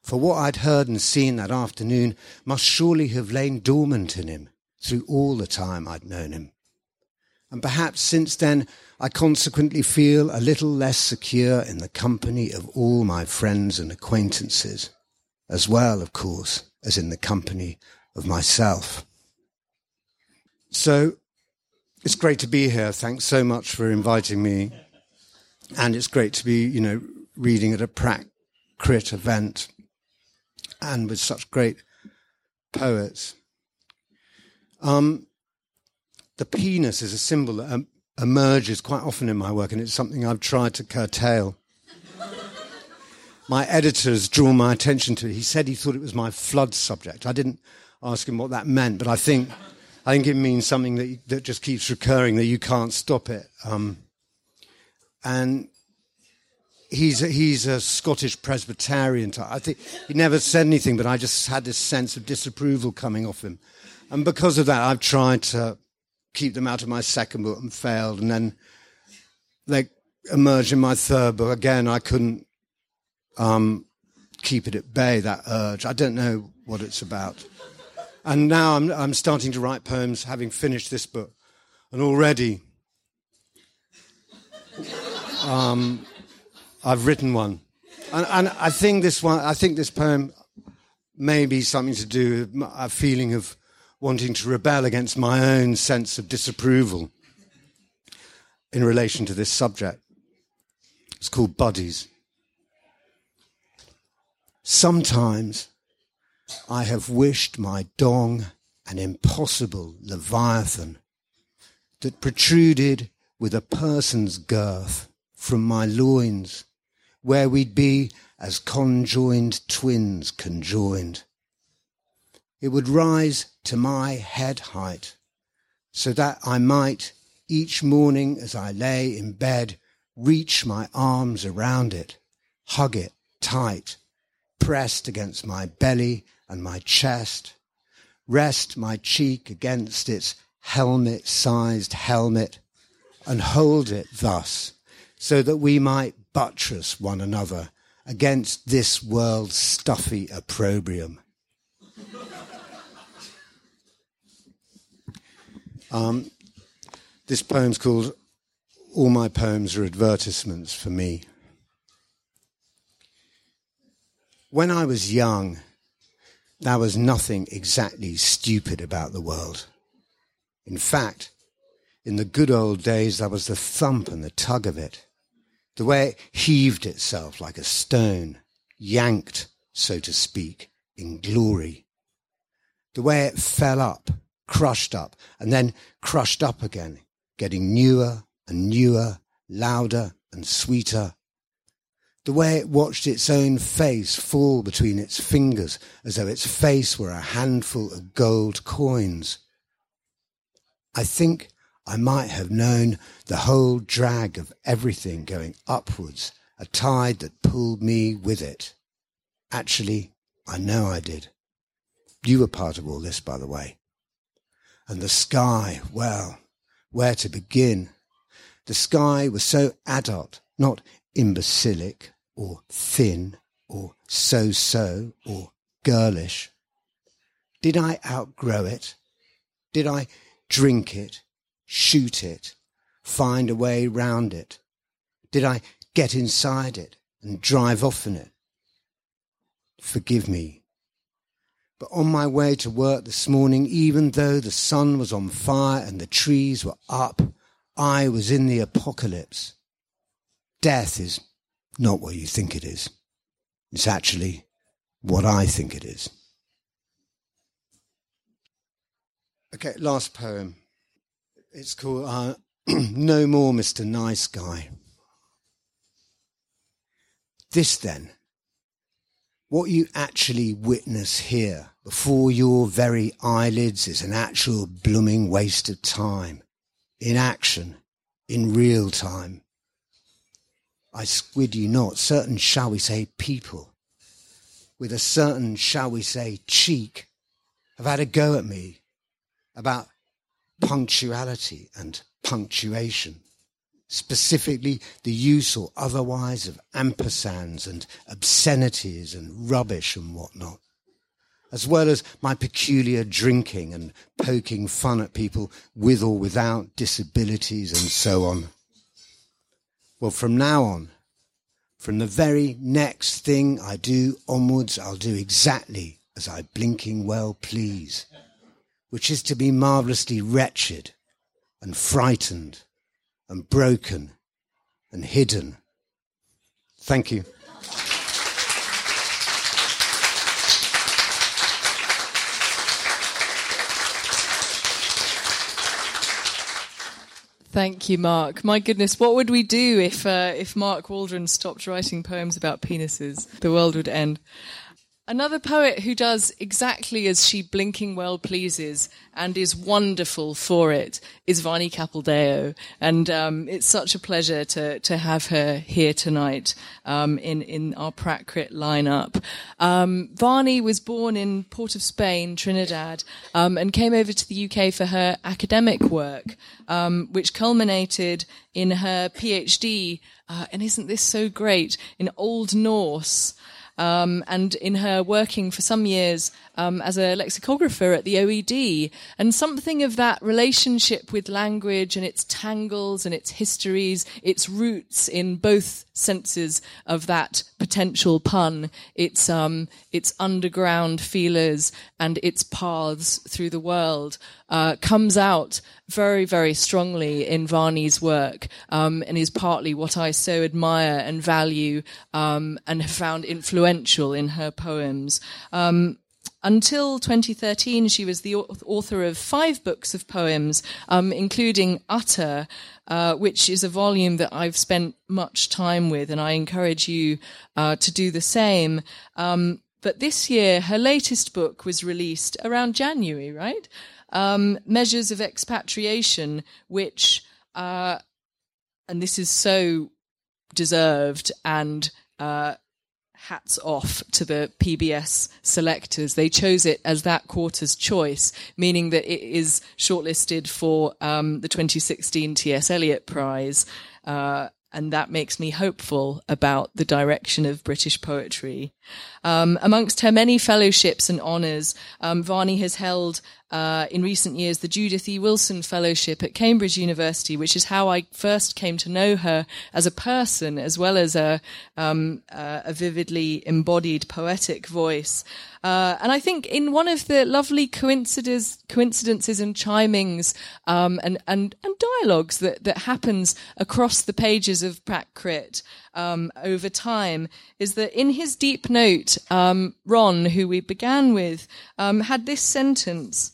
For what I'd heard and seen that afternoon must surely have lain dormant in him through all the time I'd known him. And perhaps since then I consequently feel a little less secure in the company of all my friends and acquaintances, as well, of course, as in the company of myself. So it's great to be here. Thanks so much for inviting me. And it's great to be, you know, reading at a Prac Crit event and with such great poets. Um, the penis is a symbol that um, emerges quite often in my work, and it's something I've tried to curtail. My editors draw my attention to it. He said he thought it was my flood subject. I didn't ask him what that meant, but I think I think it means something that that just keeps recurring that you can't stop it. Um, and he's a, he's a Scottish Presbyterian. Type. I think he never said anything, but I just had this sense of disapproval coming off him, and because of that, I've tried to keep them out of my second book and failed, and then they emerged in my third book. Again, I couldn't um, keep it at bay. That urge. I don't know what it's about, and now I'm I'm starting to write poems, having finished this book, and already. Um, I've written one, and, and I think this one. I think this poem may be something to do with a feeling of wanting to rebel against my own sense of disapproval in relation to this subject. It's called Buddies. Sometimes I have wished my dong an impossible leviathan that protruded with a person's girth from my loins where we'd be as conjoined twins conjoined. It would rise to my head height, so that I might, each morning as I lay in bed, reach my arms around it, hug it tight, pressed against my belly and my chest, rest my cheek against its helmet sized helmet, and hold it thus, so that we might buttress one another against this world's stuffy opprobrium. Um, this poem's called All My Poems Are Advertisements for Me. When I was young, there was nothing exactly stupid about the world. In fact, in the good old days, there was the thump and the tug of it the way it heaved itself like a stone, yanked, so to speak, in glory. The way it fell up, crushed up, and then crushed up again, getting newer and newer, louder and sweeter. The way it watched its own face fall between its fingers as though its face were a handful of gold coins. I think I might have known the whole drag of everything going upwards, a tide that pulled me with it. Actually, I know I did. You were part of all this, by the way. And the sky, well, where to begin? The sky was so adult, not imbecilic or thin or so-so or girlish. Did I outgrow it? Did I drink it? shoot it, find a way round it? Did I get inside it and drive off in it. Forgive me. But on my way to work this morning, even though the sun was on fire and the trees were up, I was in the apocalypse. Death is not what you think it is. It's actually what I think it is. Okay, last poem. It's called uh, No More Mr. Nice Guy. This then, what you actually witness here before your very eyelids is an actual blooming waste of time, in action, in real time. I squid you not, certain, shall we say, people, with a certain, shall we say, cheek, have had a go at me about punctuality and punctuation specifically the use or otherwise of ampersands and obscenities and rubbish and whatnot, as well as my peculiar drinking and poking fun at people with or without disabilities and so on. Well, from now on, from the very next thing I do onwards, I'll do exactly as I blinking well please, which is to be marvellously wretched and frightened and broken and hidden. Thank you. Thank you, Mark. My goodness, what would we do if uh, if Mark Waldron stopped writing poems about penises? The world would end. Another poet who does exactly as she blinking well pleases and is wonderful for it is Vani Capildeo. And um, it's such a pleasure to, to have her here tonight um, in, in our Prac Crit lineup. Um, Vani was born in Port of Spain, Trinidad, um, and came over to the UK for her academic work, um, which culminated in her PhD. Uh, and isn't this so great? In Old Norse. Um, and in her working for some years um, as a lexicographer at the OED, and something of that relationship with language and its tangles and its histories, its roots in both senses of that potential pun, its um, its underground feelers and its paths through the world, uh, comes out very very strongly in Vani's work, um, and is partly what I so admire and value um, and have found influential in her poems. Um, until 2013, she was the author of five books of poems, um, including Utter, uh, which is a volume that I've spent much time with, and I encourage you uh, to do the same. Um, but this year, her latest book was released around January, right? Um, Measures of Expatriation, which, uh, and this is so deserved and uh, hats off to the PBS selectors. They chose it as that quarter's choice, meaning that it is shortlisted for um, the 2016 T.S. Eliot Prize. Uh, and that makes me hopeful about the direction of British poetry. Um, amongst her many fellowships and honours, um, Vani has held uh, in recent years the Judith E. Wilson Fellowship at Cambridge University, which is how I first came to know her as a person, as well as a, um, uh, a vividly embodied poetic voice. Uh, and I think in one of the lovely coincidences, coincidences and chimings um, and, and, and dialogues that, that happens across the pages of Prac Crit um, over time is that in his deep note, um, Ron, who we began with, um, had this sentence.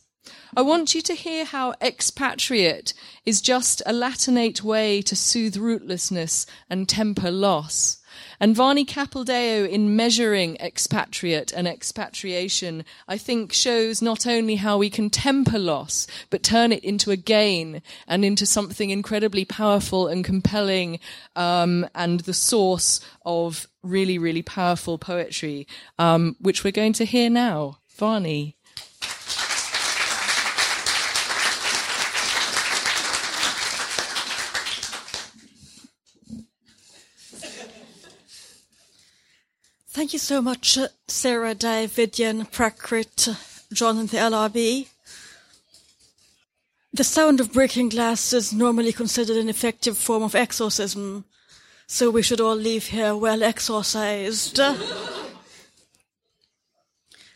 I want you to hear how expatriate is just a Latinate way to soothe rootlessness and temper loss. And Vani Capildeo, in measuring expatriate and expatriation, I think shows not only how we can temper loss, but turn it into a gain and into something incredibly powerful and compelling, um, and the source of really, really powerful poetry, um, which we're going to hear now. Vani. Thank you so much, Sarah, Dave, Vidyan, Prac Crit, John, and the LRB. The sound of breaking glass is normally considered an effective form of exorcism, so we should all leave here well exorcised.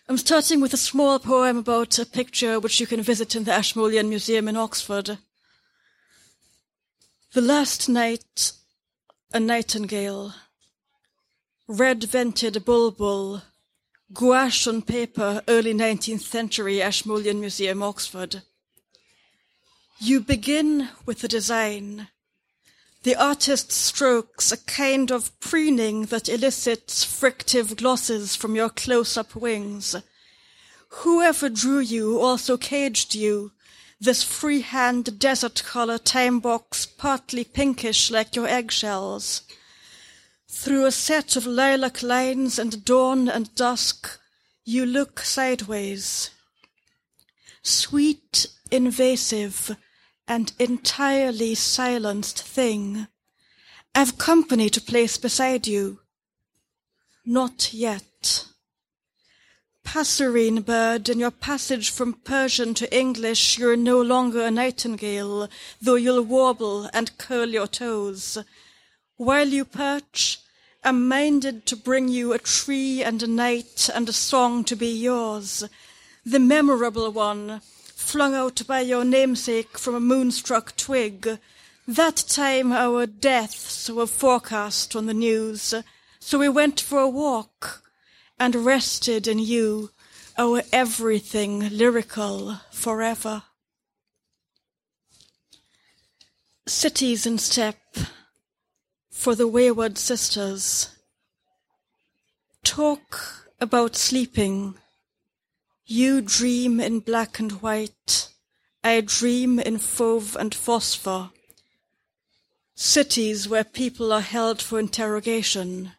I'm starting with a small poem about a picture which you can visit in the Ashmolean Museum in Oxford. The last night, a nightingale, red vented bulbul, gouache on paper, early 19th century, Ashmolean Museum, Oxford. You begin with the design. The artist strokes a kind of preening that elicits frictive glosses from your close-up wings. Whoever drew you also caged you, this freehand desert color time box partly pinkish like your eggshells. Through a set of lilac lines and dawn and dusk, you look sideways. Sweet, invasive, and entirely silenced thing. I've company to place beside you. Not yet. Passerine bird, in your passage from Persian to English, you're no longer a nightingale, though you'll warble and curl your toes. While you perch, I'm minded to bring you a tree and a night and a song to be yours, the memorable one, flung out by your namesake from a moonstruck twig. That time our deaths were forecast on the news, so we went for a walk and rested in you, our everything lyrical forever. Cities in step for the wayward sisters. Talk about sleeping you dream in black and white, I dream in fauve and phosphor. Cities where people are held for interrogation.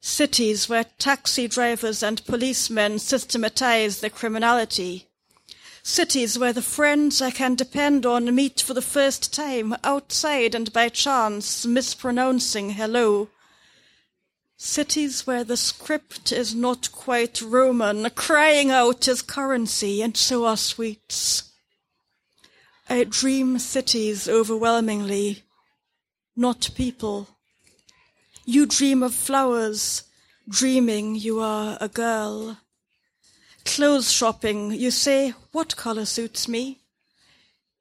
Cities where taxi drivers and policemen systematize their criminality. Cities where the friends I can depend on meet for the first time outside and by chance mispronouncing hello Cities where the script is not quite Roman, crying out is currency, and so are sweets. I dream cities overwhelmingly, not people. You dream of flowers, dreaming you are a girl. Clothes shopping, you say, what color suits me?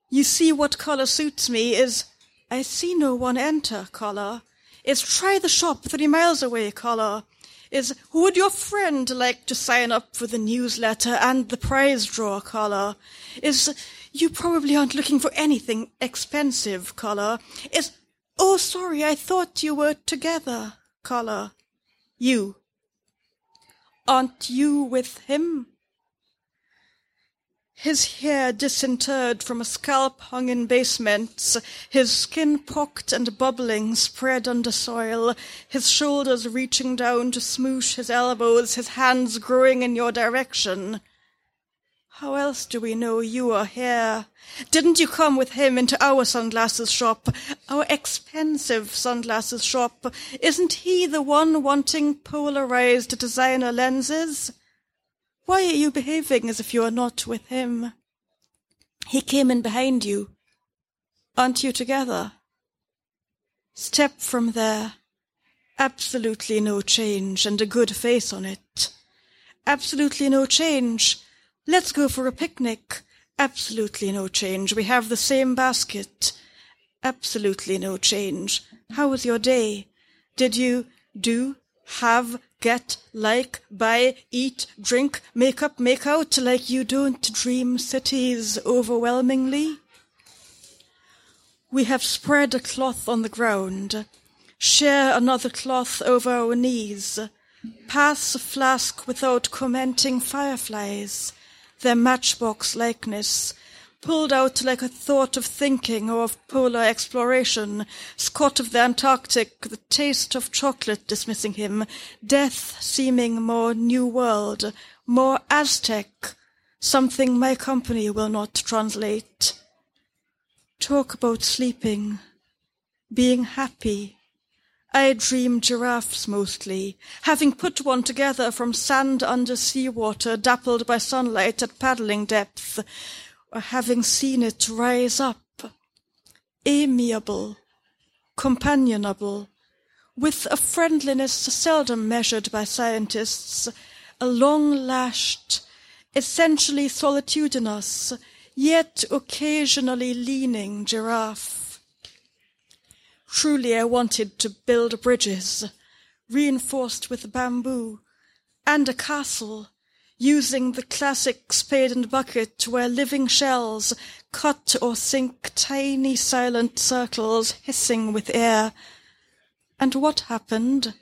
You see what color suits me is, I see no one enter color. Is try the shop three miles away color. Is would your friend like to sign up for the newsletter and the prize draw color. Is you probably aren't looking for anything expensive color. Is oh sorry i thought you were together color. You aren't you with him his hair disinterred from a scalp hung in basements, his skin pocked and bubbling, spread under soil, his shoulders reaching down to smoosh his elbows, his hands growing in your direction. How else do we know you are here? Didn't you come with him into our sunglasses shop, our expensive sunglasses shop? Isn't he the one wanting polarized designer lenses? Why are you behaving as if you are not with him? He came in behind you. Aren't you together? Step from there. Absolutely no change and a good face on it. Absolutely no change. Let's go for a picnic. Absolutely no change. We have the same basket. Absolutely no change. How was your day? Did you do, have, get, like, buy, eat, drink, make up, make out like you don't dream cities overwhelmingly? We have spread a cloth on the ground, share another cloth over our knees, pass a flask without commenting fireflies, their matchbox likeness, pulled out like a thought of thinking or of polar exploration, Scott of the Antarctic, the taste of chocolate dismissing him, death seeming more new world, more Aztec, something my company will not translate. Talk about sleeping, being happy. I dream giraffes mostly, having put one together from sand under sea water dappled by sunlight at paddling depth, or having seen it rise up, amiable, companionable, with a friendliness seldom measured by scientists, a long lashed, essentially solitudinous, yet occasionally leaning giraffe. Truly, I wanted to build bridges, reinforced with bamboo, and a castle, using the classic spade and bucket where living shells cut or sink tiny silent circles hissing with air. And what happened?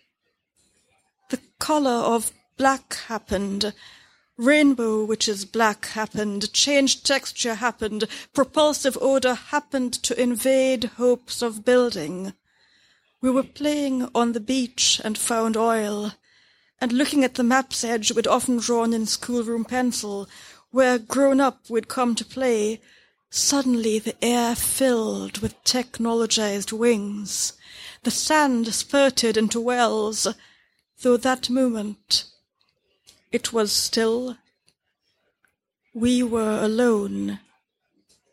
The color of black happened. Rainbow, which is black, happened. Changed texture happened. Propulsive odor happened to invade hopes of building. We were playing on the beach and found oil and looking at the map's edge we'd often drawn in schoolroom pencil, where grown up we'd come to play, suddenly the air filled with technologized wings. The sand spurted into wells, though that moment it was still. We were alone,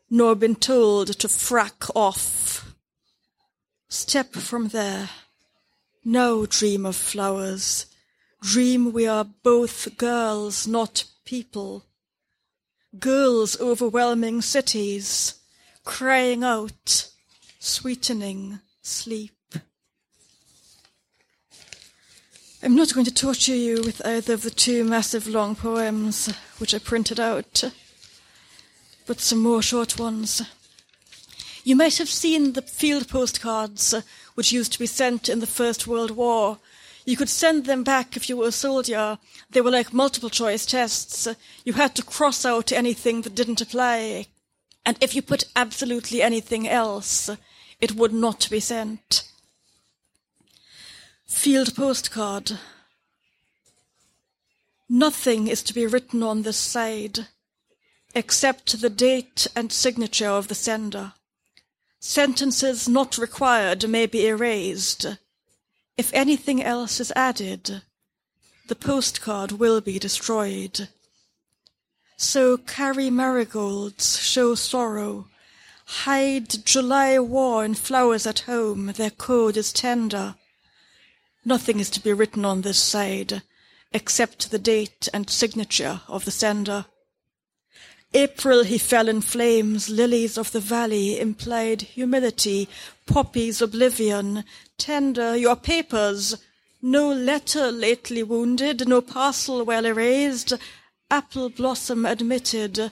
nor been told to frack off. Step from there. No dream of flowers Dream we are both girls, not people. Girls overwhelming cities, crying out, sweetening sleep. I'm not going to torture you with either of the two massive long poems which I printed out, but some more short ones. You might have seen the field postcards which used to be sent in the First World War you could send them back if you were a soldier. They were like multiple choice tests. You had to cross out anything that didn't apply. And if you put absolutely anything else, it would not be sent. Field postcard. Nothing is to be written on this side except the date and signature of the sender. Sentences not required may be erased. If anything else is added, the postcard will be destroyed. So carry marigolds, show sorrow, hide July war in flowers at home, their code is tender. Nothing is to be written on this side, except the date and signature of the sender. April he fell in flames, lilies of the valley implied humility, poppies oblivion, tender your papers, no letter lately wounded, no parcel well erased, apple blossom admitted,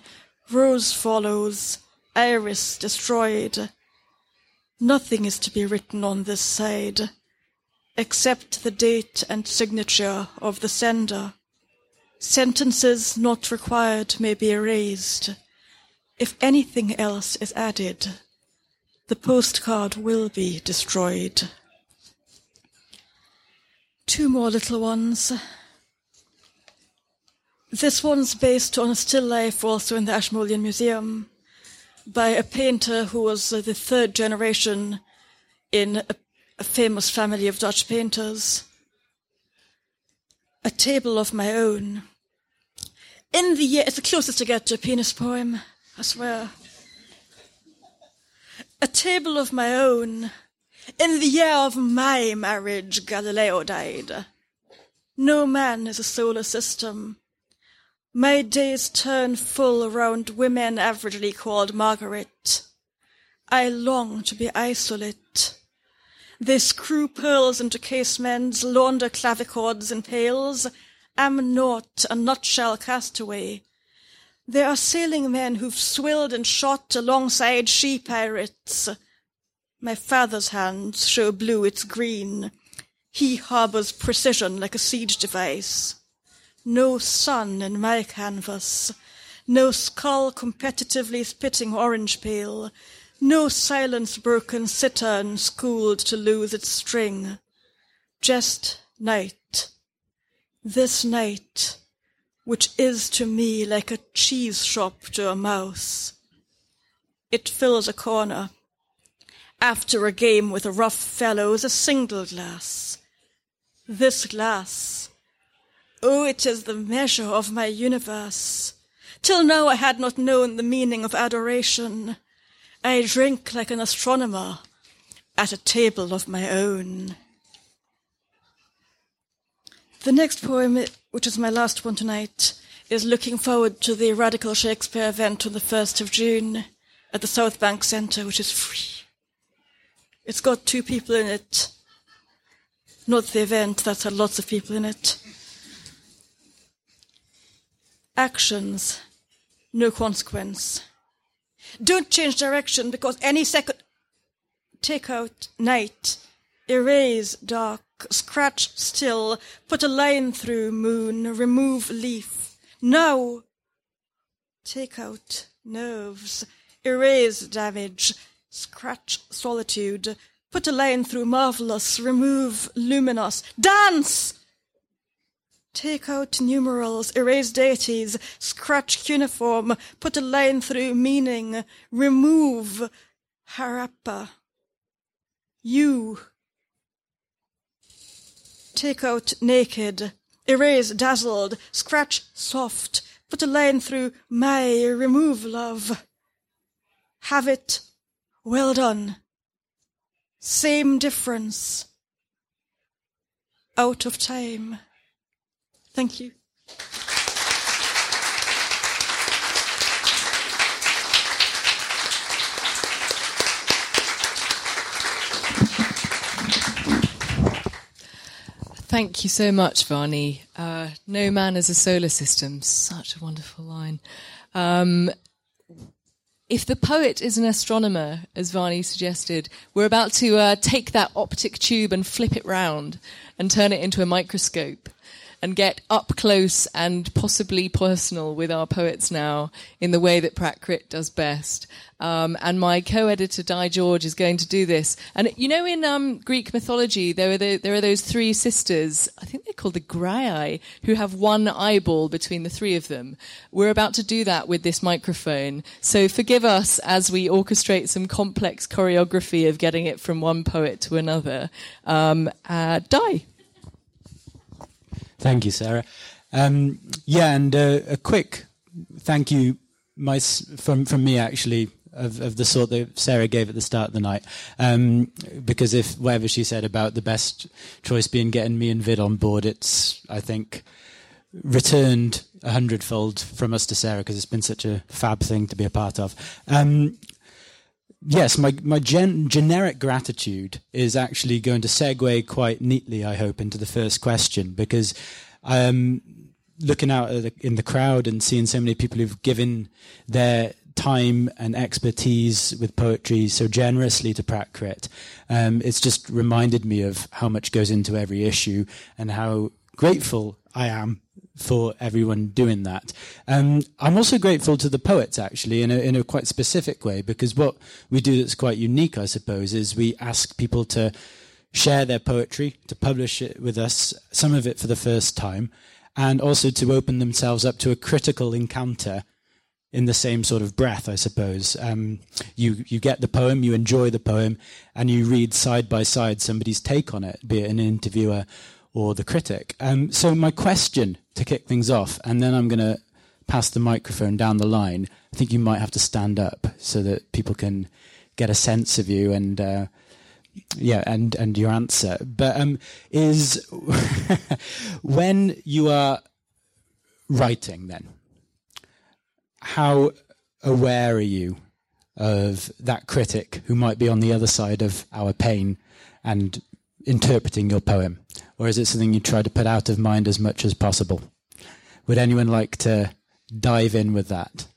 rose follows, iris destroyed. Nothing is to be written on this side, except the date and signature of the sender. Sentences not required may be erased. If anything else is added, the postcard will be destroyed. Two more little ones. This one's based on a still life also in the Ashmolean Museum by a painter who was the third generation in a, a famous family of Dutch painters. A table of my own in the year, it's the closest I get to a penis poem, I swear. A table of my own. In the year of my marriage, Galileo died. No man is a solar system. My days turn full round women averagely called Margaret. I long to be isolate. They screw pearls into casements, launder clavichords in pails, am not a nutshell castaway. There are sailing men who've swilled and shot alongside she pirates. My father's hands show blue its green. He harbors precision like a siege device. No sun in my canvas. No skull competitively spitting orange peel. No silence broken cittern schooled to lose its string. Just night this night, which is to me like a cheese shop to a mouse. It fills a corner. After a game with a rough fellow is a single glass. This glass, oh, it is the measure of my universe. Till now I had not known the meaning of adoration. I drink like an astronomer at a table of my own. The next poem, which is my last one tonight, is looking forward to the Radical Shakespeare event on the 1st of June at the South Bank Centre, which is free. It's got two people in it. Not the event, that's had lots of people in it. Actions, no consequence. Don't change direction because any second. Take out night, erase dark, scratch still, put a line through moon, remove leaf. Now, take out nerves, erase damage, scratch solitude, put a line through marvelous, remove luminous, dance! Take out numerals, erase deities, scratch cuneiform, put a line through meaning, remove harappa. You. Take out naked, erase dazzled, scratch soft, put a line through my, remove love. Have it, well done. Same difference. Out of time. Thank you. Thank you so much, Vahni. Uh, no man is a solar system. Such a wonderful line. Um, if the poet is an astronomer, as Vahni suggested, we're about to uh, take that optic tube and flip it round and turn it into a microscope and get up close and possibly personal with our poets now in the way that Prac Crit does best. Um, and my co-editor Dai George is going to do this. And you know, in um, Greek mythology, there are the, there are those three sisters. I think they're called the Graiai, who have one eyeball between the three of them. We're about to do that with this microphone. So forgive us as we orchestrate some complex choreography of getting it from one poet to another. Um, uh, Dai. Thank you, Sarah. Um, yeah, and uh, a quick thank you my, from from me actually of, of the sort that Sarah gave at the start of the night. Um, because if whatever she said about the best choice being getting me and Vid on board, it's I think returned a hundredfold from us to Sarah because it's been such a fab thing to be a part of. Um, yes, my my gen- generic gratitude is actually going to segue quite neatly, I hope, into the first question because I'm looking out the, in the crowd and seeing so many people who've given their time and expertise with poetry so generously to Prac Crit, Um, it's just reminded me of how much goes into every issue and how grateful I am for everyone doing that. Um, I'm also grateful to the poets, actually, in a, in a quite specific way, because what we do that's quite unique, I suppose, is we ask people to share their poetry, to publish it with us, some of it for the first time, and also to open themselves up to a critical encounter in the same sort of breath, I suppose. Um, you you get the poem, you enjoy the poem, and you read side by side somebody's take on it, be it an interviewer or the critic. Um, so my question to kick things off, and then I'm going to pass the microphone down the line. I think you might have to stand up so that people can get a sense of you and. Uh, yeah, and and your answer, but um, is when you are writing, then how aware are you of that critic who might be on the other side of our pain and interpreting your poem? Or is it something you try to put out of mind as much as possible? Would anyone like to dive in with that?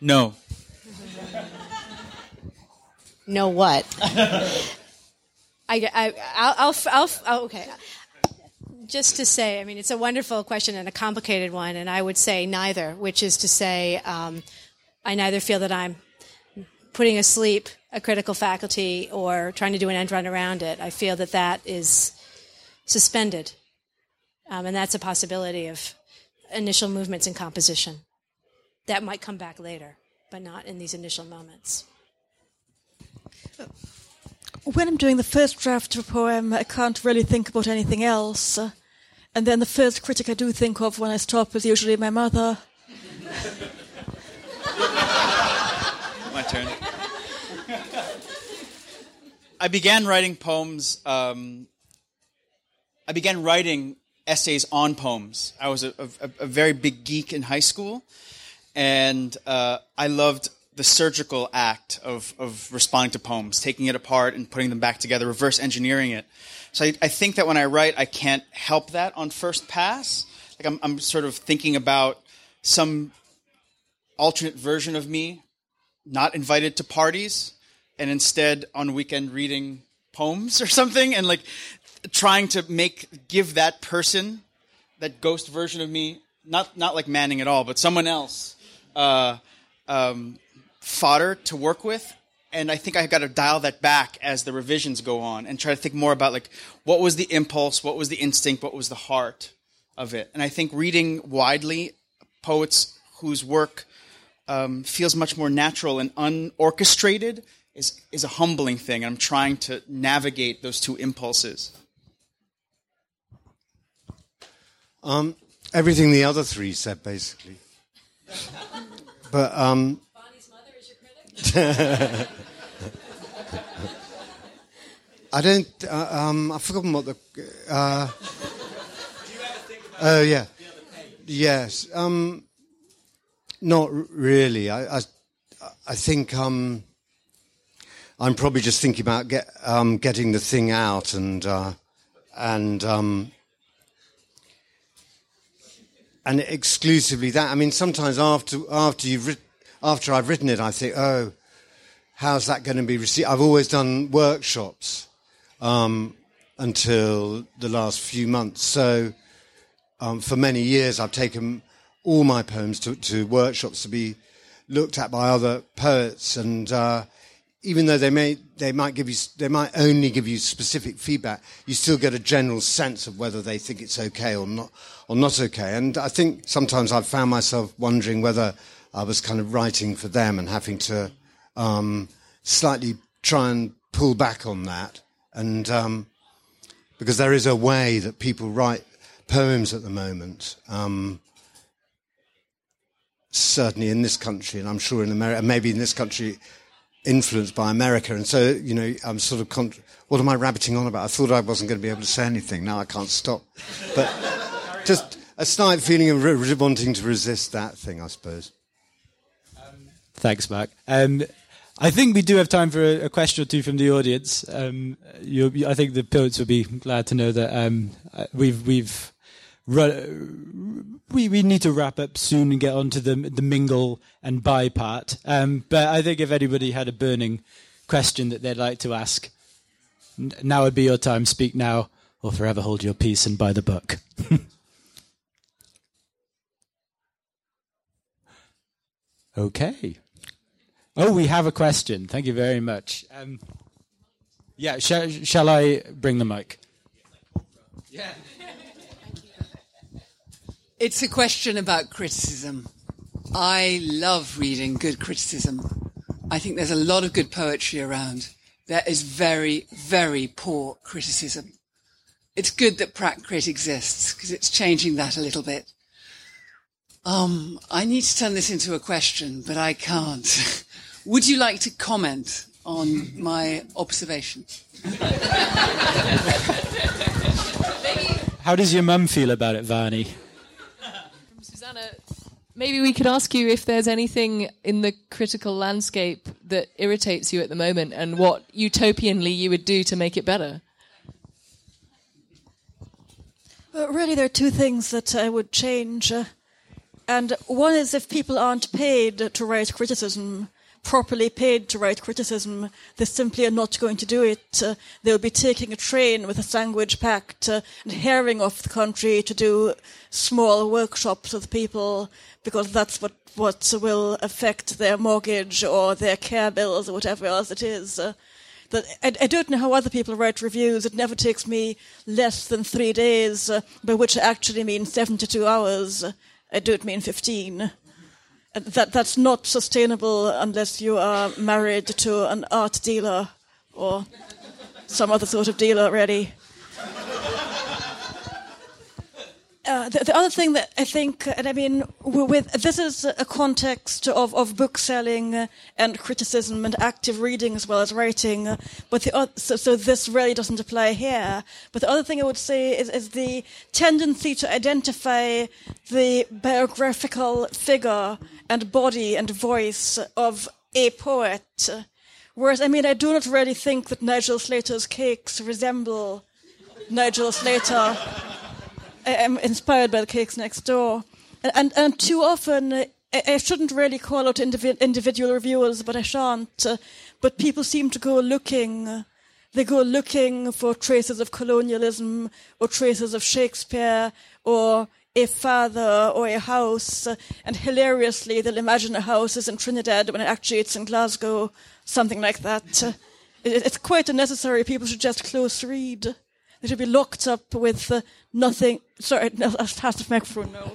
No. No what? I, I, I'll, I'll, I'll, I'll, okay. Just to say, I mean, it's a wonderful question and a complicated one, and I would say neither, which is to say, um, I neither feel that I'm putting asleep a critical faculty or trying to do an end run around it. I feel that that is suspended. Um, and that's a possibility of initial movements in composition. That might come back later, but not in these initial moments. When I'm doing the first draft of a poem, I can't really think about anything else. And then the first critic I do think of when I stop is usually my mother. My turn. I began writing poems. Um, I began writing essays on poems. I was a, a, a very big geek in high school, and uh, I loved the surgical act of, of responding to poems, taking it apart and putting them back together, reverse engineering it. So I, I think that when I write, I can't help that on first pass. Like I'm, I'm sort of thinking about some alternate version of me, not invited to parties, and instead on weekend reading poems or something, and like trying to make give that person, that ghost version of me, not not like Manning at all, but someone else, uh, um, fodder to work with. And I think I got to dial that back as the revisions go on and try to think more about like what was the impulse, what was the instinct, what was the heart of it. And I think reading widely poets whose work um, feels much more natural and unorchestrated is, is a humbling thing. And I'm trying to navigate those two impulses. Um, everything the other three said, basically. but um, I don't. Uh, um, I've forgotten what the. Uh, oh yeah. Yes. Um, not really. I. I, I think. Um, I'm probably just thinking about get, um, getting the thing out and uh, and um, and exclusively that. I mean, sometimes after after you've writ- after I've written it, I think, oh, how's that going to be received? I've always done workshops um, until the last few months. So um, for many years, I've taken all my poems to, to, workshops to be looked at by other poets and. Uh, even though they may they might give you they might only give you specific feedback, you still get a general sense of whether they think it's okay or not or not okay. And I think sometimes I've found myself wondering whether I was kind of writing for them and having to um, slightly try and pull back on that. And um, because there is a way that people write poems at the moment. Um, certainly in this country, and I'm sure in America, maybe in this country influenced by America. And so, you know, I'm sort of, contra- what am I rabbiting on about? I thought I wasn't going to be able to say anything. Now I can't stop. But just a slight feeling of re- wanting to resist that thing, I suppose. Um, thanks, Mark. Um, I think we do have time for a, a question or two from the audience. Um, I think the poets will be glad to know that um, uh, we've we've we we need to wrap up soon and get on to the the mingle and buy part. Um, but I think if anybody had a burning question that they'd like to ask, now would be your time. Speak now, or forever hold your peace and buy the book. okay. Oh, we have a question. Thank you very much. Um, yeah, sh- shall I bring the mic? Yeah. It's a question about criticism. I love reading good criticism. I think there's a lot of good poetry around. There is very, very poor criticism. It's good that Prac Crit exists because it's changing that a little bit. Um, I need to turn this into a question, but I can't. Would you like to comment on my observation? How does your mum feel about it, Vahni? Maybe we could ask you if there's anything in the critical landscape that irritates you at the moment and what utopianly you would do to make it better. Really, there are two things that I would change. Uh, and one is if people aren't paid to write criticism, properly paid to write criticism, they simply are not going to do it. Uh, they'll be taking a train with a sandwich packed uh, and herring off the country to do small workshops with people because that's what, what will affect their mortgage or their care bills or whatever else it is. Uh, that I, I, don't know how other people write reviews. It never takes me less than three days, uh, by which I actually mean 72 hours. I don't mean 15 that that's not sustainable unless you are married to an art dealer or some other sort of dealer, really. uh, the, the, other thing that I think, and I mean, with this is a context of, of book selling and criticism and active reading as well as writing. But the so, so this really doesn't apply here. But the other thing I would say is, is the tendency to identify the biographical figure and body and voice of a poet. Whereas, I mean, I do not really think that Nigel Slater's cakes resemble Nigel Slater. I'm inspired by the cakes next door. And, and, and too often, I, I, shouldn't really call out indivi- individual reviewers, but I shan't. But people seem to go looking. They go looking for traces of colonialism or traces of Shakespeare or a father or a house. And hilariously, they'll imagine a house is in Trinidad when actually it's in Glasgow, something like that. It's quite unnecessary. People should just close read. They should be locked up with uh, nothing. Sorry, no, pass the microphone now.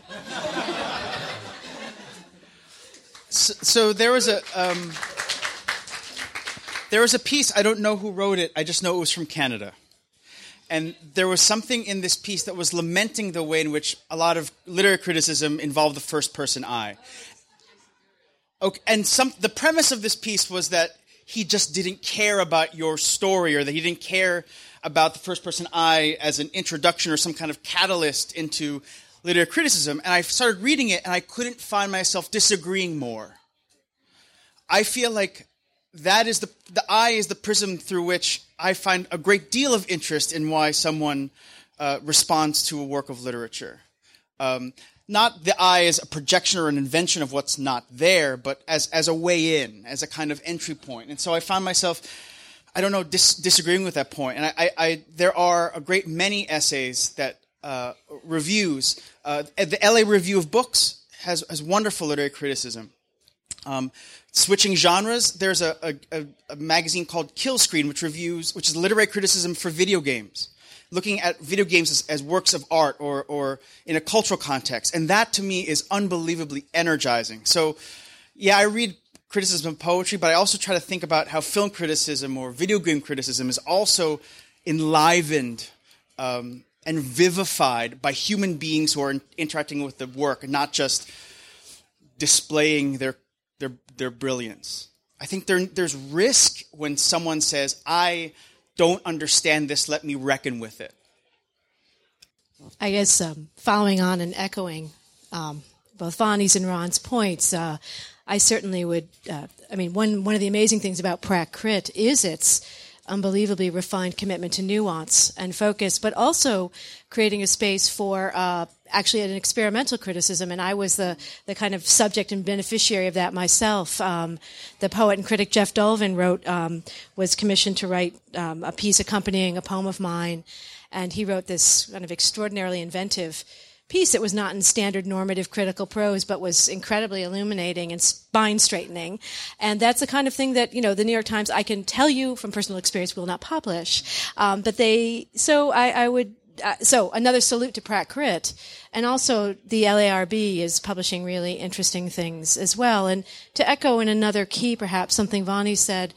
so, so, there was a um, there was a piece. I don't know who wrote it. I just know it was from Canada. And there was something in this piece that was lamenting the way in which a lot of literary criticism involved the first person I. Okay, and some, the premise of this piece was that he just didn't care about your story or that he didn't care about the first person I as an introduction or some kind of catalyst into literary criticism. And I started reading it and I couldn't find myself disagreeing more. I feel like that is the, the I is the prism through which I find a great deal of interest in why someone uh, responds to a work of literature. Um, not the I as a projection or an invention of what's not there, but as, as a way in, as a kind of entry point. And so I found myself I don't know, dis- disagreeing with that point. And I, I, I, there are a great many essays that uh, reviews. Uh, the LA Review of Books has, has wonderful literary criticism. Um, switching genres, there's a, a, a, magazine called Kill Screen, which reviews, which is literary criticism for video games, looking at video games as, as works of art or, or in a cultural context. And that to me is unbelievably energizing. So, yeah, I read criticism of poetry, but I also try to think about how film criticism or video game criticism is also enlivened um, and vivified by human beings who are interacting with the work and not just displaying their, their, brilliance. I think there, there's risk when someone says, I don't understand this, let me reckon with it. I guess um, following on and echoing um, both Vahni's and Ron's points, uh, I certainly would. Uh, I mean, one one of the amazing things about Prac Crit is its unbelievably refined commitment to nuance and focus, but also creating a space for uh, actually an experimental criticism. And I was the the kind of subject and beneficiary of that myself. Um, the poet and critic Jeff Dolven wrote um, was commissioned to write um, a piece accompanying a poem of mine, and he wrote this kind of extraordinarily inventive piece. It was not in standard normative critical prose, but was incredibly illuminating and spine straightening. And that's the kind of thing that, you know, the New York Times, I can tell you from personal experience, will not publish. Um, but they, so I, I would, uh, so another salute to Prac Crit. And also the LARB is publishing really interesting things as well. And to echo in another key, perhaps something Vahni said,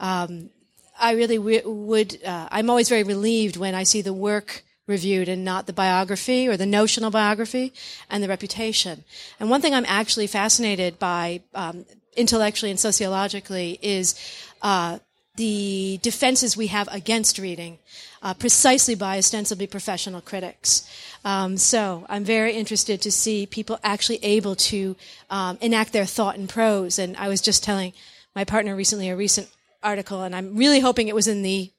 um, I really w- would, uh, I'm always very relieved when I see the work reviewed and not the biography or the notional biography and the reputation. And one thing I'm actually fascinated by um, intellectually and sociologically is uh, the defenses we have against reading, uh, precisely by ostensibly professional critics. Um, so I'm very interested to see people actually able to um, enact their thought in prose. And I was just telling my partner recently a recent article, and I'm really hoping it was in the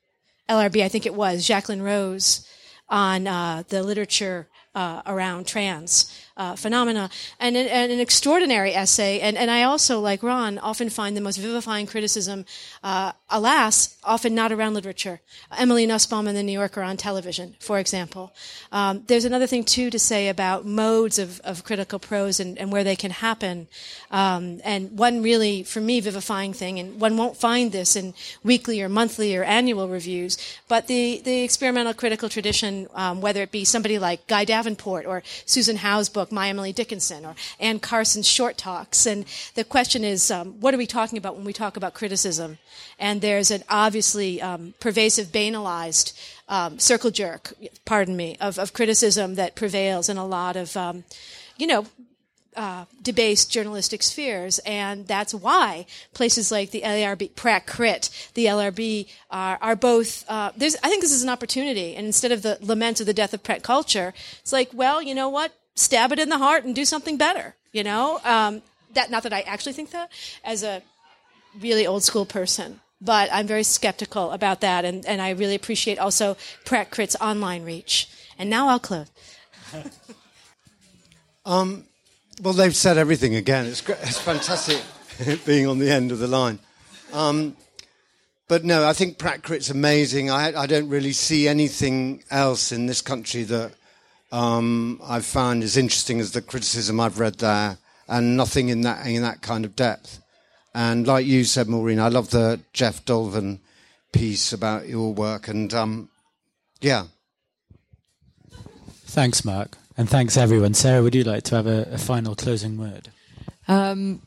LRB. I think it was Jacqueline Rose on uh, the literature uh, around trans uh, phenomena, and, and, an extraordinary essay. And, and I also, like Ron, often find the most vivifying criticism, uh, alas, often not around literature. Emily Nussbaum in the New Yorker on television, for example. Um, there's another thing too to say about modes of, of critical prose and, and where they can happen. Um, and one really, for me, vivifying thing, and one won't find this in weekly or monthly or annual reviews, but the the experimental critical tradition, um, whether it be somebody like Guy Davenport or Susan Howe's book book, My Emily Dickinson, or Anne Carson's short talks. And the question is, um, what are we talking about when we talk about criticism? And there's an obviously um, pervasive, banalized um, circle jerk, pardon me, of, of criticism that prevails in a lot of, um, you know, uh, debased journalistic spheres, and that's why places like the LRB, Prac Crit, the LRB are, are both. Uh, I think this is an opportunity, and instead of the lament of the death of Pratt culture, it's like, well, you know what? Stab it in the heart and do something better. You know, um, that not that I actually think that as a really old school person, but I'm very skeptical about that, and, and I really appreciate also Prac Crit's online reach. And now I'll close. um, well, they've said everything again. It's, it's fantastic being on the end of the line. Um, but no, I think Prac Crit's amazing. I, I, don't really see anything else in this country that um, I've found as interesting as the criticism I've read there, and nothing in that in that kind of depth. And like you said, Maureen, I love the Jeff Dolven piece about your work, and um, yeah. Thanks, Mark. And thanks, everyone. Sarah, would you like to have a, a final closing word? Um,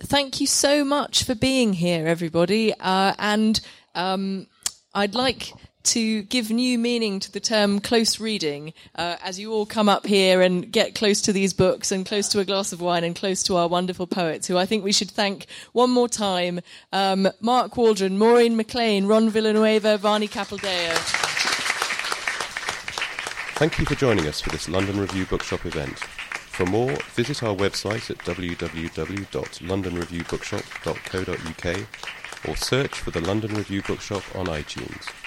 thank you so much for being here, everybody. Uh, and um, I'd like to give new meaning to the term close reading uh, as you all come up here and get close to these books and close to a glass of wine and close to our wonderful poets, who I think we should thank one more time um, Mark Waldron, Maureen McLane, Ron Villanueva, Vahni Capildeo. Thank you for joining us for this London Review Bookshop event. For more, visit our website at www.londonreviewbookshop.co.uk or search for the London Review Bookshop on iTunes.